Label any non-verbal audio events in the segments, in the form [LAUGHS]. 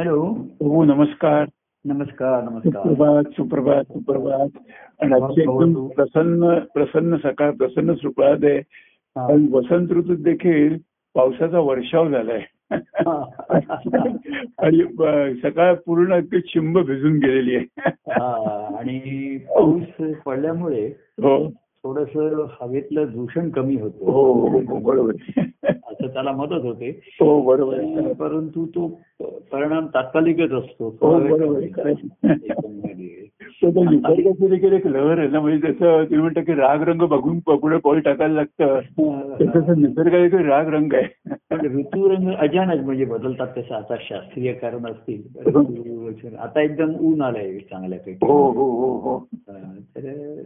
Hello. हो नमस्कार. नमस्कार नमस्कार. सुप्रभात सुप्रभात सुप्रभात. आणि एकदम प्रसन्न प्रसन्न सकाळ प्रसन्न सुप्रभात आहे. हा. कारण वसंत ऋतूत देखील पावसाचा वर्षाव झालाय. आणि सकाळ पूर्ण अगदी चिंब भिजून गेलेली आहे. हा, आणि पाऊस पडल्यामुळे हो. थोडस हवेतलं दूषण कमी हो होतं हो, हो बरोबर. असं त्याला मदत होते. हो बरोबर. परंतु तो परिणाम तात्कालिकच असतो. हो एक लहर आहे ना म्हणजे त्याचं तुम्ही म्हणता की राग रंग बघून पुढे पाऊल टाकायला लागतं. तसं निसर्ग एक राग रंग आहे. पण ऋतुरंग अचानक म्हणजे बदलतात तसं आता शास्त्रीय कारण असतील. परंतु आता एकदम ऊन आलंय चांगल्यापैकी. हो हो हो. हो तर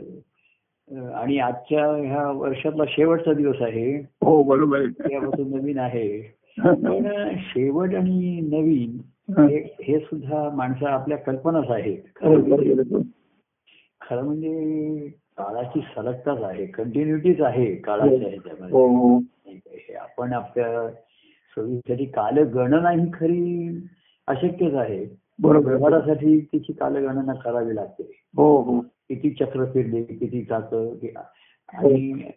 आणि आजच्या ह्या वर्षातला शेवटचा दिवस आहे. हो बरोबर. त्यापासून नवीन आहे. [LAUGHS] पण शेवट आणि नवीन हे. सुद्धा माणसं आपल्या कल्पनाच आहेत. हो. खरं म्हणजे काळाची सलगताच आहे. कंटिन्युटीच आहे काळाच्या हो. ह्याच्यामध्ये. हो आपण आपल्या सोयीसाठी कालगणना ही खरी अशक्यच आहे. बरोबर. व्यवहारासाठी तिची कालगणना करावी लागते. हो हो. किती चक्र फिरले किती चाकं कि- आणि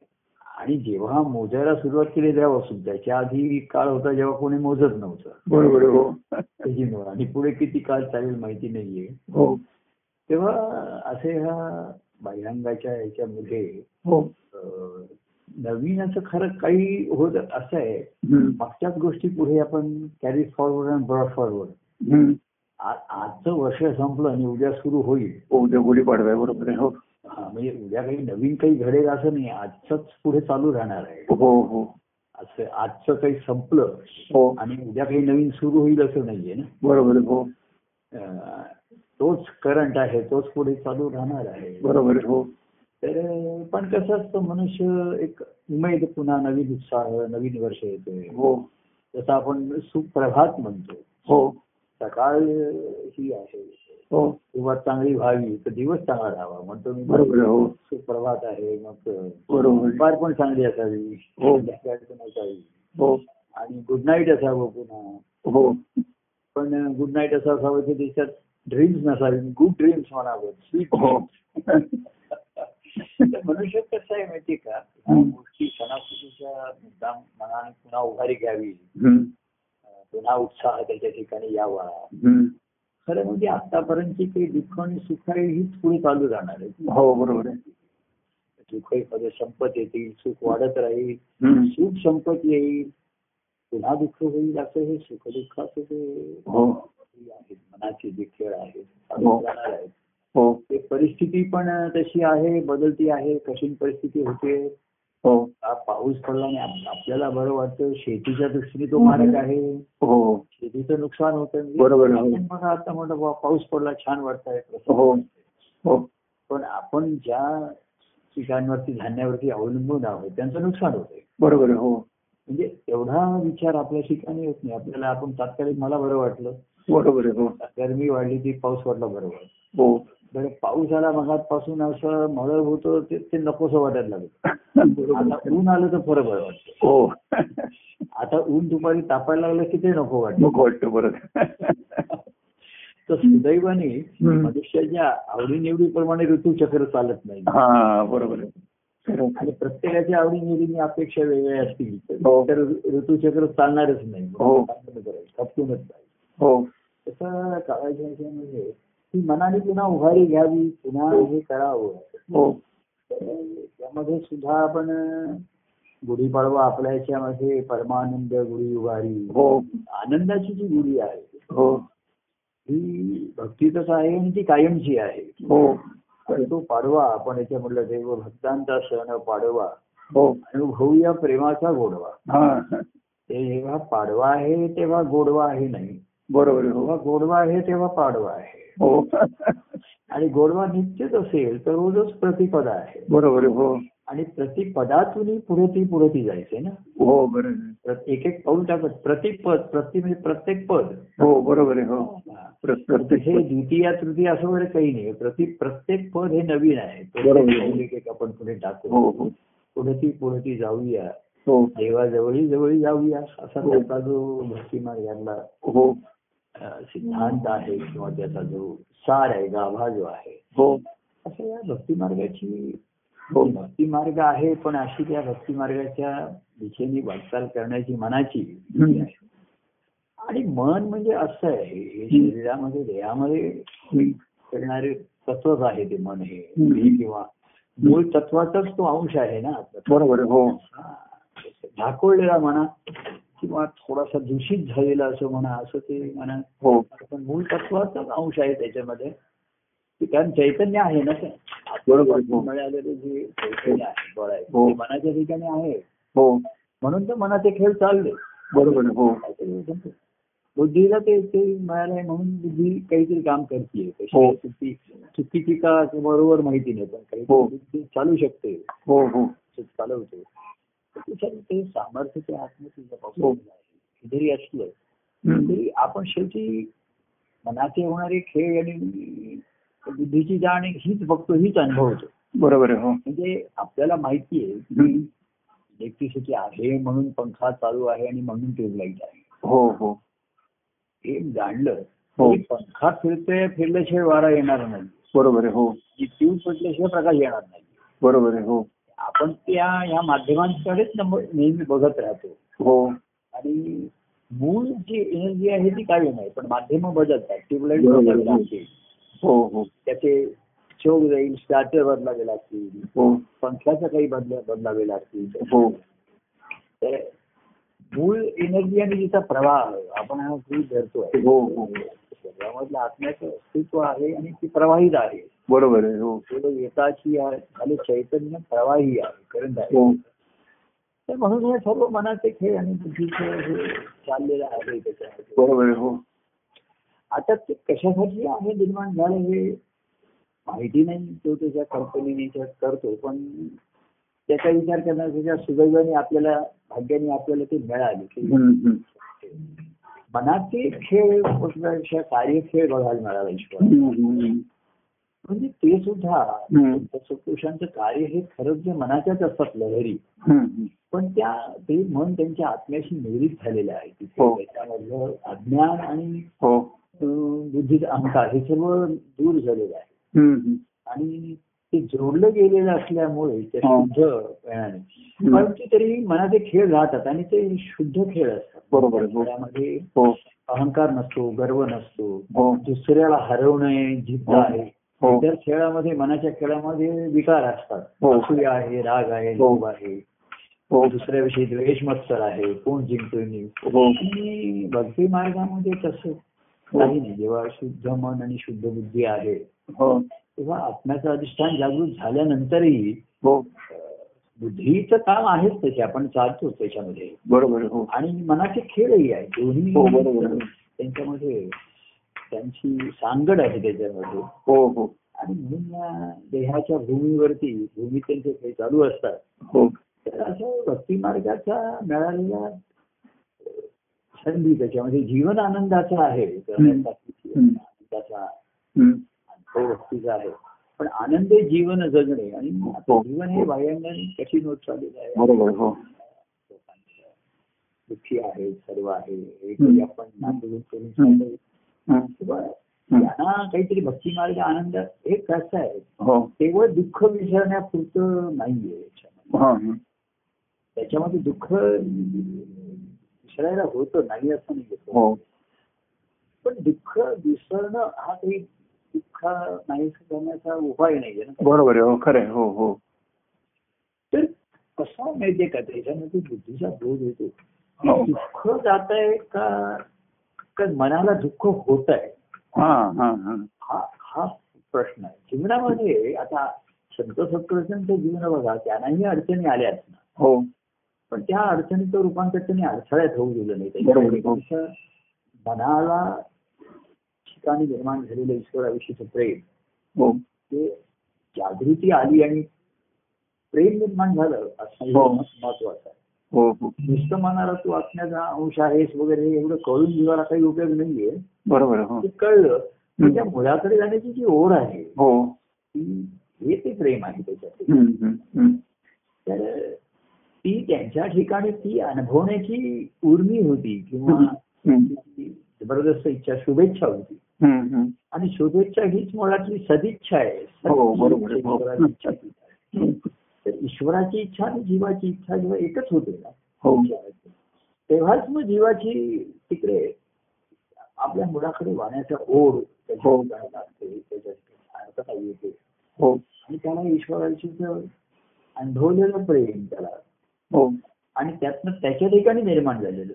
आणि जेव्हा मोजायला सुरुवात केली तेव्हापासून त्याच्या आधी काळ होता जेव्हा कोणी मोजत नव्हतं बरोबर. हो. आणि पुढे किती काळ चालेल माहिती नाहीये हो तेव्हा असे ह्या बाह्यांगाच्या ह्याच्यामध्ये हो अं, नवीन असं खरं काही होत असं आहे. मागच्याच गोष्टी पुढे आपण कॅरी फॉरवर्ड आणि ब्रॉड फॉरवर्ड. आजचं वर्ष संपलं आणि उद्या सुरू होईल. हो उद्या गुढी पाडवा आहे बरोबर आहे हो. म्हणजे उद्या काही नवीन काही घडेल असं नाही आजचंच पुढे चालू राहणार आहे. हो हो. असं आजचं काही संपलं हो. आणि उद्या काही नवीन सुरू होईल असं नाहीये ना? बरोबर. हो. तोच करंट आहे तोच पुढे चालू राहणार आहे. बरोबर. हो. तर पण कसं असतं मनुष्य एक उमेद पुन्हा नवीन उत्साह नवीन वर्ष येते हो. जसं आपण सुप्रभात म्हणतो. हो. सकाळ ही आहे. हो. सुरुवात चांगली व्हावी तर दिवस चांगला राहावा. म्हणतो मी बरोबर आहे. हो. सुप्रभात आहे मग बरोबर. पण चांगली असावी. हो. असावी. हो. आणि गुड नाईट असावं पुन्हा. हो. पण गुड नाईट असं असावं की त्याच्यात ड्रीम्स नसावी. गुड ड्रीम्स म्हणावं. स्वीट हो. [LAUGHS] मनुष्य कसं आहे माहितीये का. गोष्टी सणासुदीच्या मुद्दाम मनाने पुन्हा उभारी घ्यावी. पुन्हा उत्साह त्याच्या ठिकाणी यावा. खरं म्हणजे आतापर्यंतची काही दुःख आणि सुख आहे हीच पुढे चालू राहणार आहे. हो बरोबर आहे. दुःखमध्ये संपत येतील सुख वाढत राहील. सुख संपत येईल. पुन्हा दुःख होईल असं हे सुख दुःखाचं ते हो. आहेत मनाचे जे खेळ आहेत हो. हो. ते परिस्थिती पण तशी आहे बदलती आहे कठीण परिस्थिती होते. हो. हा पाऊस पडला आप- आपल्याला बरं वाटतं शेतीच्या दृष्टीने तो मार्ग आहे. हो. शेतीचं नुकसान होतं. बरोबर आहे. आपण बघा आता म्हणलं बुवा, पाऊस पडला छान वाटतंय. हो. हो. पण आपण ज्या पिकांवरती धान्यावरती अवलंबून आहोत त्यांचं नुकसान होतंय. बरोबर आहे. हो. म्हणजे एवढा विचार आपल्या ठिकाणी होत नाही. आपल्याला आपण तात्कालिक मला बरं वाटलं. बरोबर आहे. हो. गरमी वाढली ती पाऊस पडला बरोबर हो. बरं पाऊस आला मगातपासून असं मळ होतं ते नकोसं वाटायला लागलं. बरोबर. आता ऊन आलं तर फरक वाटतं. हो. आता ऊन दुपारी तापायला लागलं की ते नको वाटतं. नको वाटतं बरं तर सुदैवाने. मनुष्याच्या आवडीनिवडीप्रमाणे ऋतुचक्र चालत नाही. हा बरोबर. आणि प्रत्येकाच्या आवडीनिवडीने अपेक्षा वेगळ्या असतील. हो. तर ऋतुचक्र चालणारच नाही. हो. खपकूनच नाही हो. तसं काळाच्या ह्याच्यामध्ये ती मनाने पुन्हा उभारी घ्यावी पुन्हा हे. करावं. हो. तर त्यामध्ये सुद्धा आपण गुढीपाडवा आपल्या याच्यामध्ये परमानंद गुढी उभारी. हो. आनंदाची जी गुढी आहे हो. ही भक्तीतच आहे आणि ती कायमची आहे. हो. तो पाडवा आपण याच्या म्हटलं देव भक्तांचा सण पाडवा. हो. अनुभवूया प्रेमाचा गोडवा. हा. ते जेव्हा पाडवा आहे तेव्हा गोडवा आहे नाही. बरोबर. जेव्हा हो गोडवा आहे तेव्हा पाडवा आहे. हो. आणि गोडवा नित्यच असेल तर रोजच प्रतिपदा आहे. बरोबर. हो. आणि प्रतिपदातूनही पुढे ती पुढे ती जायचंय ना? हो बरोबर. एक एक पाऊल टाकत प्रत्येक पद प्रति म्हणजे प्रत्येक पद. हो बरोबर आहे. हो. हा. हे द्वितीय तृतीय असं वगैरे काही नाही प्रति प्रत्येक पद हे नवीन आहे. पाऊल एक आपण पुढे हो टाकू. हो पुढे ती पुढे ती जाऊया. हो. देवाजवळी जवळी जाऊया असा हो. त्याचा जो भक्ती मार्गातला हो. सिद्धांत आहे किंवा त्याचा जो सार आहे गाभा जो आहे हो असं या भक्ती मार्गाची हो भक्ती मार्ग आहे पण अशी त्या भक्ती मार्गाच्या दिशेने वाटचाल करण्याची मनाची. आणि मन म्हणजे असं आहे हे शरीरामध्ये देहामध्ये. करणारे तत्वच आहे ते मन हे किंवा मूळ तत्वाचाच तो अंश आहे ना बरोबर हो हा. झाकोळलेला म्हणा किंवा थोडासा दूषित झालेला असं म्हणा असं ते म्हणा हो पण मूळ तत्वाचाच अंश आहे त्याच्यामध्ये. की कारण चैतन्य आहे ना ते. बरोबर हो. मिळालेलं जे चैतन्य आहे बळ आहे हो. ते मनाच्या ठिकाणी आहे. हो. म्हणून तर मनाचे खेळ चालले. बरोबर हो. बुद्धीला ते ते मिळालंय म्हणून बुद्धी काहीतरी काम करते हो. चुकी? चुकीची का बरोबर माहिती नाही पण हो. काहीतरी बुद्धी चालू शकते. हो हो. चालवते. त्याच्यात ते सामर्थ्य ते हो. आहे जरी असलं. हम्म. तरी आपण शेवटी मनाचे होणारे खेळ आणि बुद्धीची जाण हीच बघतो हीच अनुभवतो बरोबर आहे हो. म्हणजे आपल्याला माहिती आहे हम्म. इलेक्ट्रिसिटी आहे म्हणून पंखा चालू आहे आणि म्हणून ट्यूबलाईट आहे. हो हो. हे जाणलं हो. पंखा फिरतोय फिरल्याशिवाय वारा येणार नाही. बरोबर आहे हो. ट्यूब पेटल्याशिवाय प्रकाश येणार नाही. बरोबर आहे हो. आपण त्या या माध्यमांकडेच नेहमी बघत राहतो. हो. आणि मूळ जी एनर्जी आहे ती काही नाही पण माध्यम बदलतात. ट्यूबलाईट. बदलावी हो हो. त्याचे चोग जाईल स्टार्टर बदलावे लागतील. हो. पंख्याचं काही बदला बदलावे लागतील. हो. तर मूळ एनर्जी आणि तिचा प्रवाह आपण हा गृहीत धरतोय. हो हो. शरीरामधलं आत्म्याचं अस्तित्व आहे आणि ती प्रवाहित आहे. बरोबर आहे हो. केवळ येताची आहे चैतन्य प्रवाही आहे करंट आहे. हो. तर म्हणून हे सर्व मनाचे खेळ आणि बुद्धीचे हे चाललेलं आहे त्याच्यामध्ये. बरोबर आहे हो. आता ते कशासाठी आहे निर्माण झालं हे माहिती नाही तो त्याच्या कल्पनेने त्यात करतो पण त्याचा विचार करण्याच्या सुदैवाने आपल्याला भाग्याने आपल्याला ते मिळाले. की. मनाचे खेळपेक्षा कार्यखेळ बघायला मिळाला ईश्वर. म्हणजे ते सुद्धा. सत्पुरुषांचं कार्य हे खरंच जे मनाच्याच असतात लहरी. पण त्या ते मन त्यांच्या आत्म्याशी निगडीत झालेलं आहे हो. त्याच्यामधलं अज्ञान आणि हो. बुद्धीचा अहंकार हे सर्व दूर झालेलं आहे. आणि ते जोडलं गेलेलं असल्यामुळे ते हा. शुद्ध परंतु तरी मनाचे खेळ राहतात आणि ते शुद्ध खेळ असतात. बरोबर हो. अहंकार नसतो गर्व नसतो. दुसऱ्याला हरवणे जिद्द. आहे. हो. इतर खेळामध्ये मनाच्या खेळामध्ये विकार असतात. हो. असूया आहे राग आहे हो. लोभ आहे. हो. दुसऱ्याविषयी द्वेष मत्सर आहे. कोण जिंकतोय मी हो. भक्ती मार्गामध्ये तसं काही नाही. जेव्हा शुद्ध मन आणि शुद्ध बुद्धी आहे हो. तेव्हा आत्म्याचं अधिष्ठान जागृत झाल्यानंतरही हो. बुद्धीचं काम आहेच त्याचे. आपण चालतोच त्याच्यामध्ये. बरोबर हो. आणि मनाचे खेळही आहे. दोन्ही हो. त्यांच्यामध्ये त्यांची सांगड आहे त्याच्यामध्ये हो हो आणि म्हणून या देहाच्या भूमीवरती भूमीत त्यांचे खेळ चालू असतात हो तर अशा भक्ती मार्गाचा मिळालेला संधी त्याच्यामध्ये जीवन आनंदाचा आहे. आनंदाचा. तो भक्तीचा आहे पण आनंदी जीवन जगणे आणि हो. जीवन हे बाह्यांगाने कठीण होत चाललेलं आहे हो दुःखी आहे सर्व आहे. काही आपण त्यांना काहीतरी भक्ती मार्ग आनंद हे कसं आहे? हो. केवळ दुःख विसरण्यापुरतं नाहीये याच्यामध्ये. हा, हा. त्याच्यामध्ये दुःख विसरायला होतं नाही असं नाही. हो. पण दुःख विसरणं हा काही दुःख नाही करण्याचा उपाय नाहीये ना बरोबर आहे. हो खरं हो हो. तर कसा माहितीये का? त्याच्यामध्ये बुद्धीचा बोध येतो हो. दुःख जात आहे का का मनाला दुःख होत आहे हा हा हा. हा हा प्रश्न आहे. जीवनामध्ये आता संत सत्पुरुषांचं जीवन बघा त्यांनाही अडचणी आल्याच ना. हो. पण त्या अडचणीचं रूपांतर त्यांनी अडथळ्यात होऊ दिलं नाही. हो. मनाला ठिकाणी निर्माण झालेलं ईश्वराविषयीचं प्रेम हो. ते जागृती आली आणि प्रेम निर्माण झालं असं हो. महत्वाचं आहे. हो हो नुसतं मनाला तू आत्म्याचा अंश आहेस वगैरे हे एवढं कळून जीवाला काही उपयोग नाहीये. बरोबर हो. ते कळलं. त्या मुलाकडे जाण्याची जी ओढ आहे हो. ती हे ते प्रेम आहे त्याच्यात. तर ती त्यांच्या ठिकाणी ती अनुभवण्याची उर्मी होती किंवा जबरदस्त इच्छा शुभेच्छा होती. आणि शुभेच्छा हीच मुळातली सदिच्छा आहे. तर ईश्वराची इच्छा आणि जीवाची इच्छा जेव्हा एकच होते ना हो. तेव्हाच मग जीवाची तिकडे आपल्या मुलाकडे वाहण्याचा ओढ हो. येते. हो. आणि त्याला ईश्वराची अनुभवलेलं प्रेम त्याला. हो. आणि त्यातनं त्याच्या ठिकाणी निर्माण झालेलं.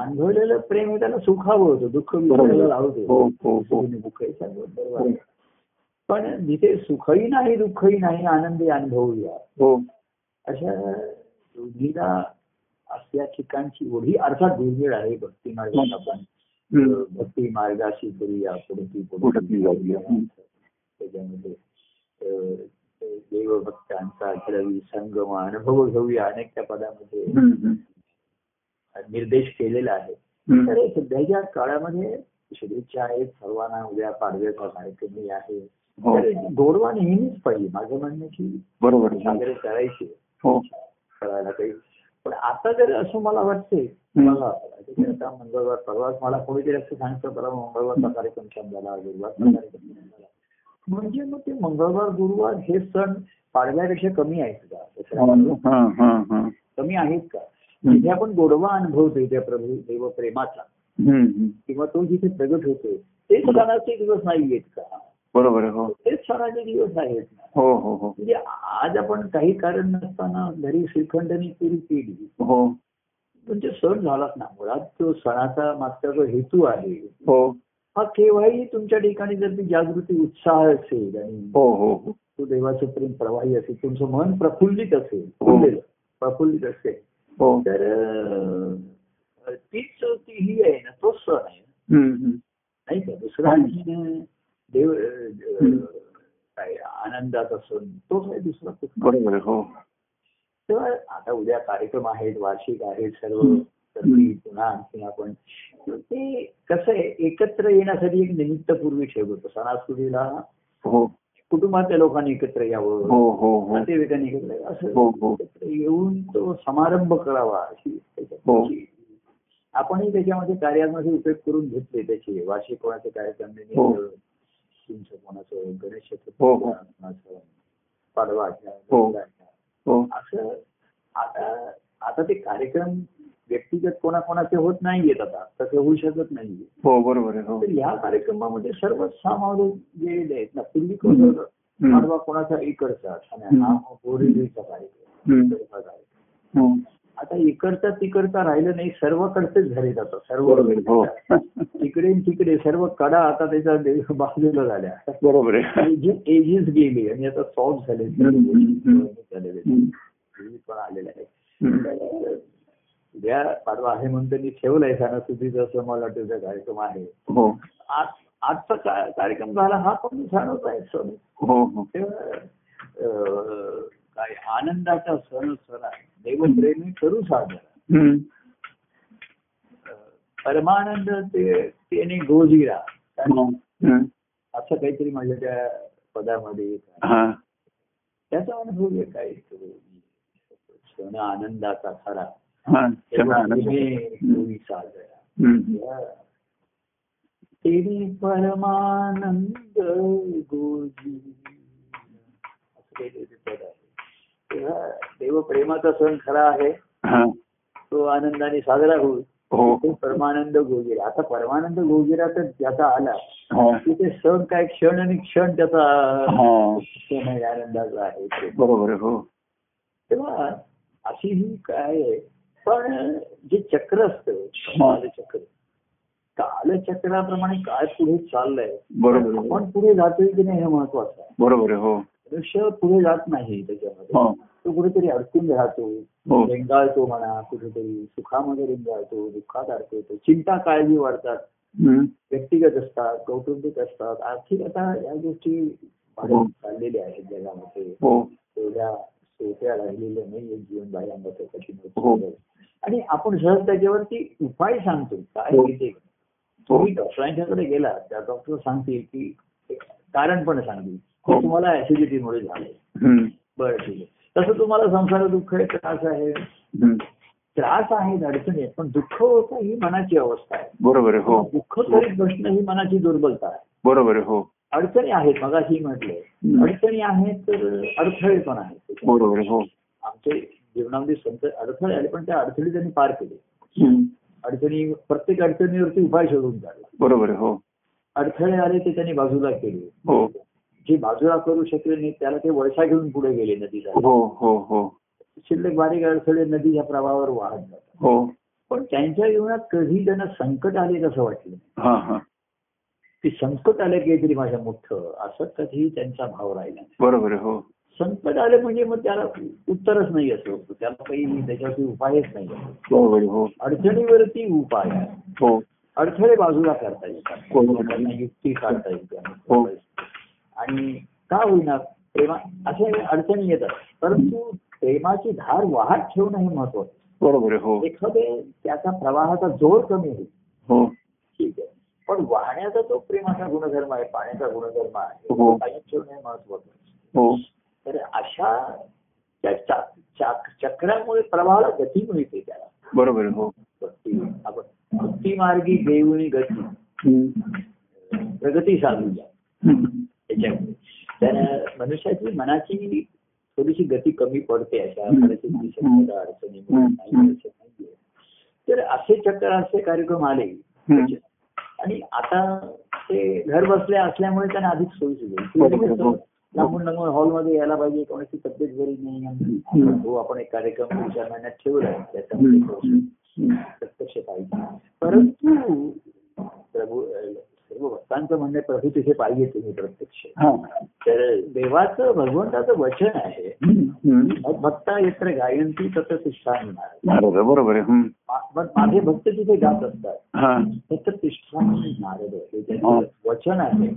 अनुभवलेलं प्रेम त्याला सुखावं होतं दुःख. विसरायला लावतो पण जिथे सुखही नाही दुःखही नाही आनंदी अनुभवूया हो अशा दोन्हीला असल्या ठिकाणची ओढी अर्थात दुर्मिळ आहे भक्ती मार्गात आपण हम्म. भक्ती मार्गाशी करूया पुढती पुढती जाऊया. हम्म. त्याच्यामध्ये देवभक्तांचा द्रवी संगम अनुभव घेऊया अनेक त्या पदामध्ये हम्म. निर्देश केलेला आहे. तर सध्याच्या काळामध्ये शुभेच्छा आहेत सर्वांना उद्या पाडव्याचा कार्यक्रम आहे गोडवा नेहमीच पाहिजे. माझं म्हणणं की बरोबर. साजरे करायचे हो. करायला काही. पण आता जर असं मला वाटते आता आता मंगळवार परवाच मला कोणीतरी असं सांगतं परवा मंगळवारचा कार्यक्रम छान झाला गुरुवारचा कार्यक्रम झाला. म्हणजे मग ते मंगळवार गुरुवार हे सण पाडव्यापेक्षा कमी आहेत का? हा हा हा कमी आहेत का? जिथे आपण गोडवा अनुभवतोय त्या प्रभू देव प्रेमाचा हम्म, हम्म. किंवा तो जिथे प्रगट होतोय तेच सणाचे दिवस नाही आहेत का? बरोबर हो. तेच सणाचे दिवस आहेत हो हो हो. म्हणजे आज आपण काही कारण नसताना घरी श्रीखंडनी पुरी केली. हो. म्हणजे सण झालाच ना. मुळात तो सणाचा मागचा जो हेतू आहे हो. हा केव्हाही तुमच्या ठिकाणी जर ती जागृती उत्साह असेल आणि हो हो हो. तो देवाचं प्रेम प्रवाही असेल तुमचं मन प्रफुल्लित असेल हो. प्रफुल्लित असेल हो. तर तीच ती ही आहे ना तोच सण आहे. नाही का? दुसरा देव काय आनंदाचा सण तोच आहे दुसरा बरोबर हो. तेव्हा आता उद्या कार्यक्रम आहेत वार्षिक आहेत सर्व. तर पुन्हा आणखीन आपण. ते कसं आहे एकत्र येण्यासाठी एक निमित्त पूर्वी ठेवतो सणासुदीला हो. कुटुंबातल्या लोकांनी एकत्र यावं. हो हो नातेवाईकांनी एकत्र असं. एकत्र येऊन तो समारंभ करावा अशी आपणही त्याच्यामध्ये कार्यामध्ये उपयोग करून घेतले त्याचे. वार्षिक कोणाचे कार्यक्रम कोणाचं गणेश हो, हो. पाडवाच्या हो. असं आता आता ते कार्यक्रम व्यक्तिगत कोणाकोणाचे होत नाहीयेत आता. तसे होऊ शकत नाहीये हो बरोबर आहे हो. ह्या कार्यक्रमामध्ये सर्वच सामावले गेलेले आहेत ना. पूर्वी. हम्म. पाडवा कोणाचा इकडचा आणि हा बोरिवलीचा कार्यक्रम. कार्यक्रम. आता इकडचा तिकडचा राहिलं नाही सर्वकडचेच झालेत आता सर्व बरोबर आहे, हो. तिकडे तिकडे सर्व कडा आता त्याच्या बाजूला झाल्या. बरोबर आहे. एजेस गेले आणि आता सॉल्व झाले पण आलेले आहे. उद्या पाडवा आहे म्हणून त्यांनी ठेवलंय सणासुदीचा असं मला वाटतं त्या कार्यक्रम आहे. हो. आज आजचा कार्यक्रम झाला हा पण सणच आहे सण. हो हो. तेव्हा, काय आनंदाचा सण सण आहे. देवप्रेमी करू साजरा परमानंद ते त्याने गोजिरा. हो. असं काहीतरी माझ्या त्या पदामध्ये. हा. त्याचा अनुभव आहे काय तो. सण आनंदाचा खरा. हा साजरा. तेने परमानंद गोजी असं काहीतरी पद आहे. तेव्हा देवप्रेमाचा सण खरा आहे. तो आनंदाने साजरा होईल. हो. परमानंद गोजिरा आता परमानंद गोजिरा तर ज्याचा आला हा. तिथे सण काय क्षण आणि क्षण त्याचा क्षण आहे आनंदाचा आहे तो. बरोबर हो. तेव्हा अशी ही काय आहे? पण जे चक्र असतं कालचक्र. कालचक्राप्रमाणे काय पुढे चाललंय? बरोबर. आपण पुढे जातोय की नाही हे महत्वाचं आहे. बरोबर हो. मनुष्य पुढे जात नाही त्याच्यामध्ये. हो. तो कुठेतरी अडकून राहतो. हो. रेंगाळतो म्हणा कुठेतरी सुखामध्ये रेंगाळतो दुःखात अडकतो. चिंता काळजी वाढतात. व्यक्तिगत असतात कौटुंबिक असतात. आर्थिक आता या गोष्टी वाढत चाललेल्या आहेत जगामध्ये. हो. तेवढ्या सोप्या राहिलेल्या नाही जीवन बाह्यांमध्ये कठीण हो. आणि आपण सहज त्याच्यावरती उपाय सांगतो. काय हो. हो. तुम्ही डॉक्टरांच्याकडे गेला त्या डॉक्टर सांगतील की कारण पण सांगतील. हो. तुम्हाला ऍसिडिटीमुळे हम्म. बरं ठीक आहे. तसं तुम्हाला संसार दुःख आहे त्रास आहे. त्रास आहेत अडचणी आहेत पण दुःख होतं ही मनाची अवस्था आहे. बरोबर आहे हो. दुःख करीत बसणं ही मनाची दुर्बलता आहे. बरोबर आहे हो. अडचणी आहेत मगाशी म्हटलंय. हम्म. अडचणी आहेत तर अडथळे पण आहेत. बरोबर आहे हो. आमचे जीवनामध्ये संत अडथळे आले पण त्या अडचणी त्यांनी पार केले. अडचणी प्रत्येक अडचणीवरती उपाय शोधून काढला. बरोबर आहे हो. अडथळे आले ते त्यांनी बाजूला केले. हो. जे बाजूला करू शकले नाही त्याला ते वळसा घेऊन पुढे गेले नदीला. हो हो हो. शिल्लक बारीक अडथळे नदीच्या प्रवाहावर वाहत जातात. हो. पण त्यांच्या जीवनात कधी त्यांना संकट आले कसं वाटलं हा हा. की संकट आलं काहीतरी माझ्या मोठं असं कधी त्यांचा भाव राहिला. बरोबर हो. संकट आले म्हणजे मग त्याला उत्तरच नाही असं त्याला काही त्याच्यावरती उपायच नाही हो अडचणीवरती उपाय आहे. हो. अडथळे बाजूला करता येतात. युक्ती काढता येते. आणि का होईना? प्रेमा अशा अडचणी येतात. परंतु प्रेमाची धार वाहत ठेवणं हे महत्वाचं. बरोबर हो. एखादे त्याचा प्रवाहाचा जोर कमी होईल. हो. ठीक आहे. पण वाहण्याचा तो प्रेमाचा गुणधर्म आहे पाण्याचा गुणधर्म आहे हो. ठेवणं हे महत्वाचं. हो. तर अशा त्या चा- चा- चक्रामुळे प्रवाहाला गती मिळते त्याला. बरोबर हो. भक्ती आपण भक्ती मार्गी देऊनी गती. प्रगती साधूया. त्याच्यामुळे तर मनुष्याची मनाची थोडीशी गती कमी पडते अशा. परिस्थिती नाहीये. तर असे चक्र असे कार्यक्रम आले. आणि आता ते घर बसल्या असल्यामुळे त्यांना अधिक सोयी. सुचेल लांबून लांबून हॉलमध्ये यायला पाहिजे कोणाची तब्येत बरी नाही. हो आपण एक कार्यक्रम पुढच्या महिन्यात ठेवलाय त्याच्यामध्ये. प्रत्यक्ष पाहिजे परंतु प्रभू भक्तांचं म्हणणं प्रभू तिथे पाहिजे तुम्ही प्रत्यक्ष. तर देवाचं भगवंताचं वचन आहे. हम्म. हम्म. भक्ता येत्र गायंती तसं तिष्ठान बरोबर बरोबर आहे. हम्म. पण माझे भक्त तिथे गात असतात. हा. तिष्ठान नारद हे वचन आहे.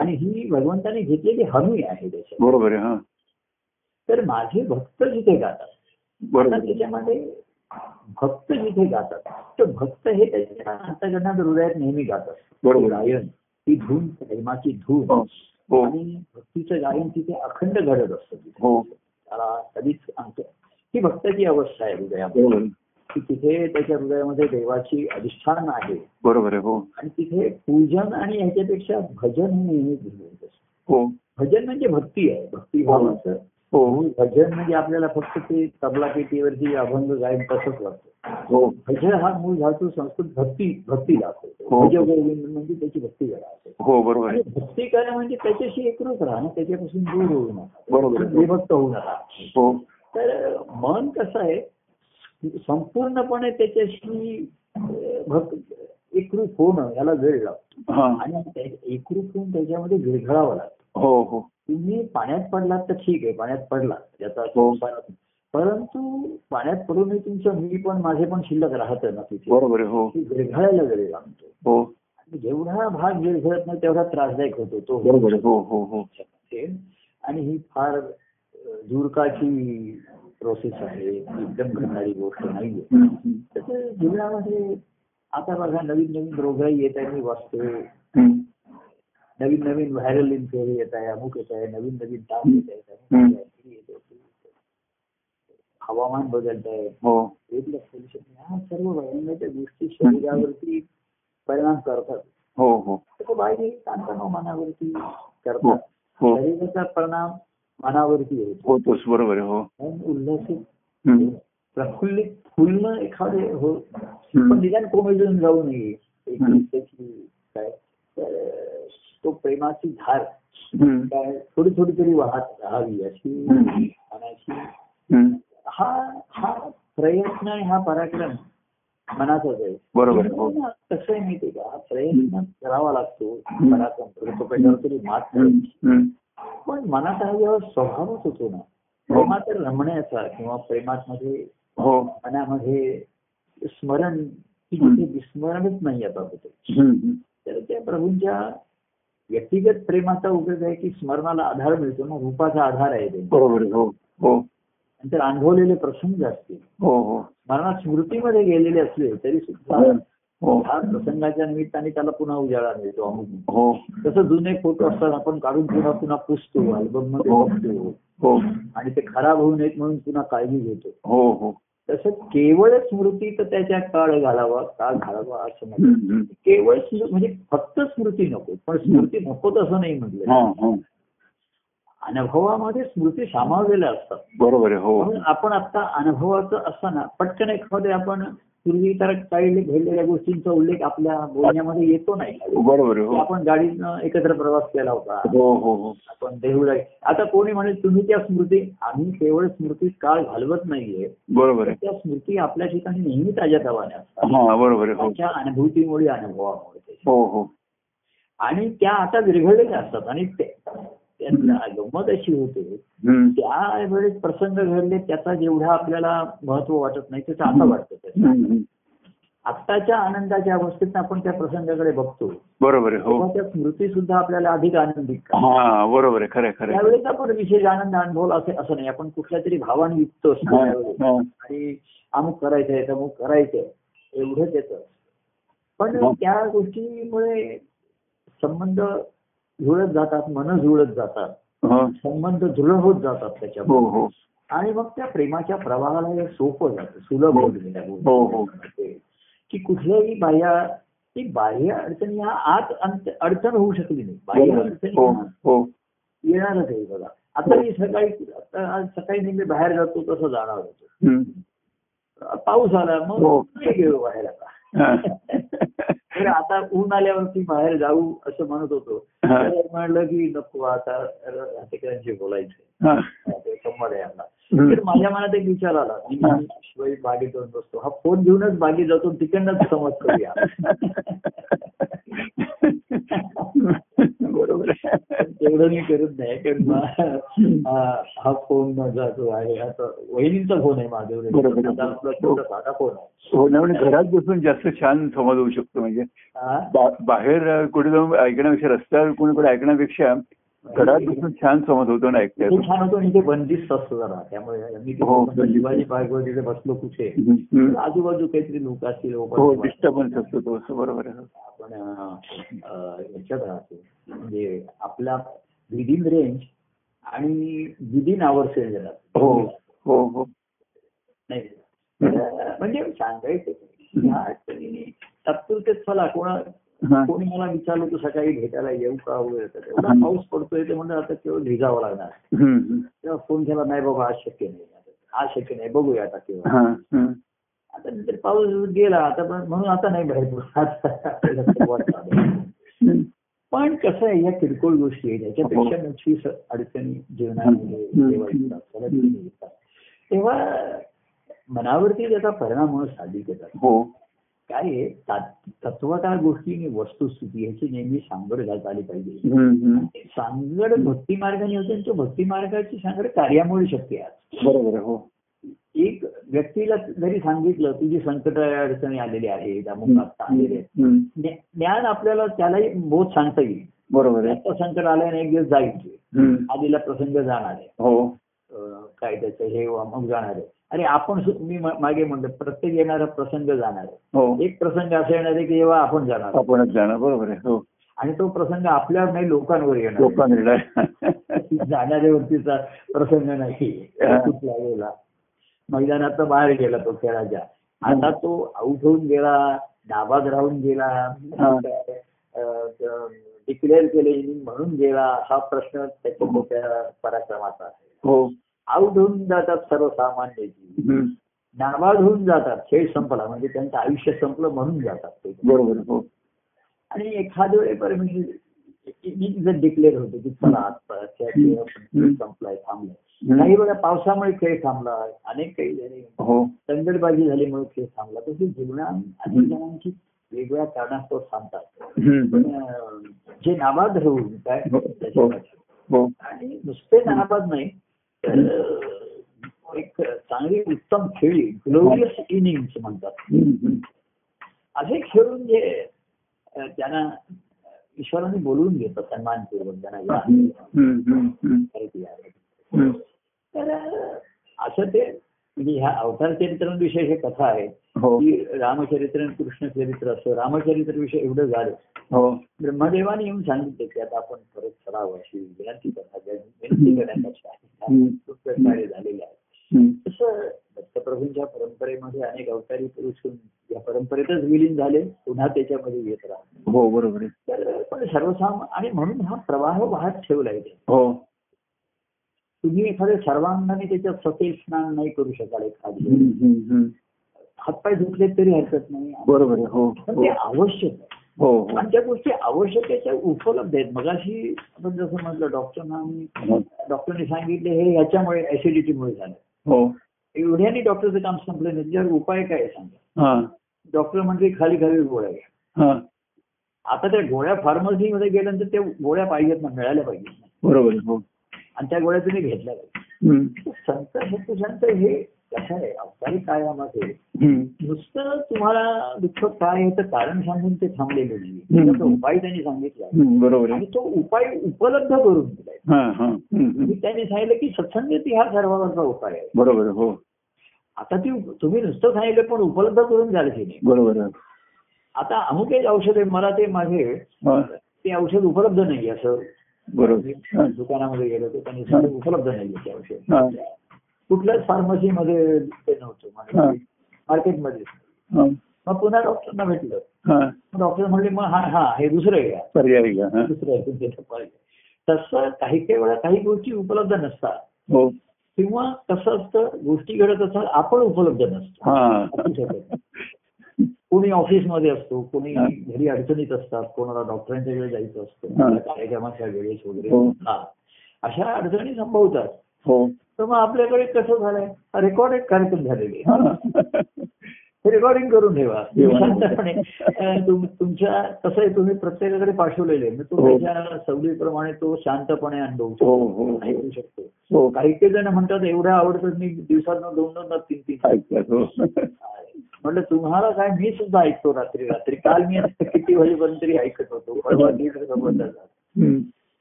आणि ही भगवंताने घेतलेली हमी आहे त्याच्यात बरोबर तर माझे भक्त जिथे गातात त्याच्यामध्ये भक्त जिथे गातात तर भक्त हे त्याच्या अंतकरणात हृदयात नेहमी गातात बरोबर. गायन ती धून प्रेमाची धून हो हो. आणि भक्तीचं गायन तिथे अखंड घडत असतं हो. त्याला कधीच अंत ही भक्ताची अवस्था आहे हृदयामध्ये. की तिथे त्याच्या हृदयामध्ये देवाची अधिष्ठान आहे. बरोबर आहे हो. आणि तिथे पूजन आणि ह्याच्यापेक्षा भजन हे नेहमीच घडत असतं. भजन म्हणजे भक्ती आहे. भक्तिभावाचं हो. भजन म्हणजे आपल्याला फक्त ते तबला पेटीवरती अभंग गायन तसंच वाटतं. हो. भजन हा मूळ धातू संस्कृत भक्ती भक्ती दाखवतो. हो. भज गोविंद म्हणजे त्याची भक्ती करा. हो बरोबर भक्ती करा म्हणजे त्याच्याशी एकरूप राहा ना त्याच्यापासून दूर होऊ नका. बरोबर. विभक्त होऊ नका. हो. तर मन कसं आहे? संपूर्णपणे त्याच्याशी भक्त एकरूप होणं याला वेळ लागतो. हा. आणि एकरूप होऊन त्याच्यामध्ये विरघळावं लागतं. हो हो. तुम्ही पाण्यात पडलात तर ठीक आहे पाण्यात पडलात त्याचा हो. परंतु पाण्यात पडूनही तुमचं मी पण माझे पण शिल्लक राहतं ना तिथे. बरोबर आहे हो. विरघळायला वेळ लागतो. हो. आणि जेवढा भाग विरघळत नाही तेवढा त्रासदायक होतो तो हो हो हो. आणि ही फार दूरकाची प्रोसेस आहे एकदम घडणारी गोष्ट नाहीये. तर जीवनामध्ये आता बघा नवीन नवीन रोगराई येत आहे मी वाचतो नवीन नवीन व्हायरल इन्फ्लुएन्झा येत आहे अमुक येत आहे नवीन नवीन ताप येत आहे हम्म. येत आहे. हवामान बदलत आहे. वेगळं पोल्युशन ह्या सर्व वैज्ञानिक गोष्टी शरीरावरती परिणाम करतात. हो हो. ताणतणाव मनावरती. करतात. शरीराचा परिणाम मनावरती होतोच बरोबर हो. उल्हासित हम्म, प्रफुल्लित फुलणं एखादे हो. पण निदान कोमेजून जाऊ नये. एक हम्म. काय? तो प्रेमाची धार थोडी थोडी तरी वाहत राहावी अशी. मनाची. हा हा प्रयत्न आणि हा पराक्रम मनाचाच आहे. बरोबर. हो. कसं आहे माहितीये का? हा प्रयत्न करावा लागतो पराक्रम कशावर तरी मात. पण मनात हा जेव्हा स्वभावच होतो ना प्रेमात रमण्याचा किंवा प्रेमात मध्ये हो. मनामध्ये स्मरण की विस्मरणच नाही आता होते तर त्या प्रभूंच्या व्यक्तिगत प्रेमाचा उपयोग आहे की स्मरणाला आधार मिळतो ना रूपाचा आधार आहे बरोबर हो हो. नंतर अनुभवलेले प्रसंग असतील. हो हो. स्मरणात स्मृतीमध्ये गेलेले असले तरी सुद्धा हो ह्या प्रसंगाच्या निमित्ताने त्याला पुन्हा उजाळा मिळतो. अमुक. हो. तसं जुने फोटो असतात आपण काढून पुन्हा पुन्हा पुसतो अल्बममध्ये हो. बघतो हो. आणि ते खराब होऊ नयेत म्हणून पुन्हा काळजी घेतो. हो हो. तसं केवळ स्मृती तर त्याच्या काळ घालावा काळ घालावा असं हम्म. केवळ म्हणजे फक्त स्मृती नको पण स्मृती नको तसं नाही म्हटलं हा, हा. अनुभवामध्ये स्मृती सामावलेल्या असतात बरोबर हो आपण आता अनुभवाचं असताना पटकन एखादे आपण पूर्वी तर काही घडलेल्या गोष्टींचा उल्लेख आपल्या बोलण्यामध्ये येतो नाही. बरोबर हो. आपण गाडीनं एकत्र प्रवास केला होता. हो हो हो. आपण देहुला आता कोणी म्हणेल तुम्ही त्या स्मृती आम्ही केवळ स्मृतीत काळ घालवत नाहीये. बरोबर आहे. त्या स्मृती आपल्या ठिकाणी नेहमी ताज्या तवाने असतात. हा बरोबर आहे हो. त्याच्या अनुभूतीमुळे अनुभवामुळे. हो हो. आणि त्या आता विरघळलेल्या असतात. आणि ते- त्यांना गंमत अशी होते हम्म. त्यावेळेस प्रसंग घडले त्याचा जेवढा आपल्याला महत्त्व वाटत नाही त्याचं आता वाटतं. आत्ताच्या आनंदाच्या अवस्थेत आपण त्या प्रसंगाकडे बघतो बरोबर हो त्या स्मृती सुद्धा आपल्याला अधिक आनंदित. हा बरोबर आहे खरं खरं. त्यावेळेस आपण विशेष आनंद अनुभवला असे असं नाही आपण कुठल्या तरी भावाने युक्त असतो हा, त्यावेळेस. हा. आणि अमुक करायचंय तमुक करायचंय एवढंच येतं पण. त्या गोष्टीमुळे संबंध जुळत जातात मन जुळत जातात हो संबंध दृढ होत जातात हो त्याच्यामुळे हो आणि मग त्या प्रेमाच्या प्रवाहाला हे सोपं जातं सुलभ होत गेल्या हो, हो. गोष्टी. की कुठल्याही बाह्य ती बाह्य अडचणी ह्या आत अंत- अडचण होऊ शकली नाही बाह्य अडचणी हो हो येणारच आहे बघा आता मी सकाळी सकाळी नेहमी बाहेर जातो तसं जाणार होतो. पाऊस आला मग हो. गेलो बाहेर आता हा. तर आता ऊन आल्यावरती बाहेर जाऊ असं म्हणत होतो. तर म्हणलं की नको आता तिकड्यांशी बोलायचं संवाद आहे हम्म. तर माझ्या मनात एक विचार आला. मी हा. शिवाय बागेत जाऊन बसतो. हा फोन घेऊनच बागेत जातो तिकडनंच संवाद करूया. बरोबर. तेवढं मी करत नाही कारण हा- हा फोन माझा जो आहे आता वहिनींचा फोन आहे आपला छोटा साधा फोन आहे. हो ना म्हणजे घरात बसून जास्त छान संवाद होऊ शकतो. म्हणजे हा? बाहेर कुठे जाऊन ऐकण्यापेक्षा रस्त्यावर कोणीकडे ऐकण्यापेक्षा घरात बसून छान संवाद होतो ना ते ऐकण्यात छान होतो आणि ते बंदिस्त असतो जरा. त्यामुळे मी हो, शिवाजी पार्कवर तिथे बसलो कुठे. आजूबाजू काहीतरी लोक असतील हो डिस्टर्बन्स असतो तो असं बरोबर आहे. आपण याच्यात राहतो. म्हणजे आपला विदिन रेंज आणि विदिन आवर सेल हो हो हो. नाही म्हणजे सांगायचं की ह्या अडचणीने तात्पुरते चला कोणा हा. कोणी मला विचारलं तू सकाळी भेटायला येऊ का? वगैरे एवढा हा. पाऊस पडतोय ते म्हणलं आता केवळ भिजावं लागणार. तेव्हा फोन केला नाही बाबा आज शक्य नाही. आज शक्य नाही बघूया आता केव्हा हा, हा. आता नंतर पाऊस गेला आता पण म्हणून आता नाही बाहेर. पण कसं आहे या किरकोळ गोष्टी आहेत याच्यापेक्षा मोठी स- अडचणी जीवनामध्ये तेव्हा मनावरती त्याचा परिणाम होणं साधिक येतात हो. काय आहे? तात- तत्वतः गोष्टी आणि वस्तुस्थिती ह्याची नेहमी सांगड घालता आली पाहिजे. सांगड भक्ती मार्गाने होते आणि तो भक्ती मार्गाची सांगड कार्यामुळे शक्य आहे बरोबर आहे हो. एक व्यक्तीला जरी सांगितलं तुझी संकट अडचणी आलेली आहेत अमुक आता आलेले आहेत. ज्ञान आपल्याला त्यालाही बोध सांगता येईल. बरोबर आहे. त्याचं संकट आल्याने एक दिवस जाईल. आलेला प्रसंग जाणार आहे. हो. काय त्याचं हे मग जाणार आहे. आणि आपण मी मागे म्हणतो प्रत्येक येणारा प्रसंग जाणार हो. एक प्रसंग असा येणार आहे की जेव्हा आपण जाणार. आपणच जाणार बरोबर आहे हो. आणि तो प्रसंग आपल्यावर नाही लोकांवर येणार. आहे. लोकांनी [LAUGHS] जाणाऱ्यावरतीचा प्रसंग नाही. हा. कुठल्या वेळेला? मैदानात बाहेर गेला तो खेळाच्या. आता तो आऊट होऊन गेला नाबाद राहून गेला डिक्लेअर केले म्हणून गेला हा प्रश्न त्याच्या मोठ्या पराक्रमाचा आहे. हो. आऊट होऊन जातात सर्वसामान्याची हम्म. नाबाद होऊन जातात खेळ संपला म्हणजे त्यांचं आयुष्य संपलं म्हणून जातात ते. बरोबर हो. आणि एखाद्या वेळे परमिशन जर डिक्लेअर होते की चला आता खेळ. संपलाय थांबलाय. काही वेळा पावसामुळे खेळ थांबला अनेक काही झाले. हो. दंगलबाजी झाल्यामुळे खेळ थांबला तसे जीवनात अनेक जणांची वेगवेगळ्या कारणास्तव थांबतात. जे नाबाद होऊन काय हो. हो. आणि नुसते नाबाद नाही एक चांगली उत्तम खेळी ग्लोरियस इनिंग्स म्हणतात. असे खेळून जे त्यांना ईश्वराने बोलवून घेतात सन्मानपूर्वक त्यांना. तर असं ते म्हणजे ह्या अवतार चरित्रांविषयी हे कथा आहे हो की रामचरित्र आणि कृष्ण चरित्र असं रामचरित्र विषय एवढं झालं हो. ब्रह्मदेवाने येऊन सांगितलं की आता आपण परत चढावं अशी विनंती. खूप झालेले आहे हम्म. तसं दत्तप्रभूंच्या परंपरेमध्ये अनेक अवतारी पुरुष या परंपरेतच विलीन झाले पुन्हा त्याच्यामध्ये येत राहा हो बरोबर तर पण सर्वसाम आणि म्हणून हा प्रवाह वाहत ठेवलाय ते हो. तुम्ही एखाद्या सर्वांगाने त्याच्यात सतेज स्नान नाही करू शकाल एखादी. हातपाय धुतले तरी हरकत नाही. बरोबर हो पण हो. ते आवश्यक आहे. हो हो. आणि त्या गोष्टी आवश्यकतेच्या उपलब्ध आहेत. मगाशी आपण जसं म्हटलं डॉक्टरना हो. डॉक्टरने सांगितले हे याच्यामुळे ऍसिडिटीमुळे झालं. हो. एवढ्याने डॉक्टरचं काम संपलं नाही. त्याच्यावर उपाय काय सांगा? हा. डॉक्टर म्हणजे खाली खाली गोळ्या घ्या. हा. आता त्या गोळ्या फार्मसीमध्ये गेल्यानंतर त्या गोळ्या पाहिजेत ना मिळाल्या पाहिजेत बरोबर हो. आणि त्या गोळ्या तुम्ही घेतल्या पाहिजे संत सत्पुरुषांत हे कसं आहे अवतारी काळामध्ये. नुसतं तुम्हाला दुःख काय आहे तर कारण सांगून ते थांबलेले नाही. त्याचा उपाय त्यांनी सांगितला बरोबर आणि तो उपाय उपलब्ध करून दिलाय. हा हा. त्यांनी सांगितलं की सत्संगती हा सर्वांचा उपाय आहे. बरोबर हो. आता ती तुम्ही नुसतं सांगितलं पण उपलब्ध करून द्याल की नाही. बरोबर आता अमुक एक औषध आहे मला ते माझे ते औषध उपलब्ध नाही असं. बरोबर. दुकानामध्ये गेलो तर त्यांनी उपलब्ध नाही ते औषध. हा, कुठल्याच फार्मसीमध्ये ते नव्हतं. म्हणजे मार्केटमध्ये हा, मग पुन्हा डॉक्टरना भेटलं डॉक्टर म्हणले मग हा हा हे दुसरं आहे का पर्याय घ्या. दुसरं. तसं काही काही वेळा काही गोष्टी उपलब्ध नसतात हो किंवा कसं असतं गोष्टी घडत असतात आपण उपलब्ध नसतो हा. कोणी ऑफिसमध्ये असतो कोणी. घरी अडचणीत असतात कोणाला डॉक्टरांच्या वेळेस जायचं असतं कार्यक्रमाच्या वेळेस वगैरे हो. हा. अशा अडचणी संभवतात हो तर मग आपल्याकडे कसं झालंय? रेकॉर्डेड कार्यक्रम झालेले रेकॉर्डिंग करून ठेवा. तुमच्या कसं आहे तुम्ही प्रत्येकाकडे पाठवलेले मग तो हो. त्याच्या सवडीप्रमाणे तो शांतपणे अनुभवू शकतो. हो ऐकू शकतो. हो. काही काही जण म्हणतात एवढ्या आवडतं मी दिवसात दोन दोन तीन तीन. म्हटलं तुम्हाला काय मी सुद्धा ऐकतो रात्री रात्री. काल मी किती वाजेपर्यंत तरी ऐकत होतो. परवा दीड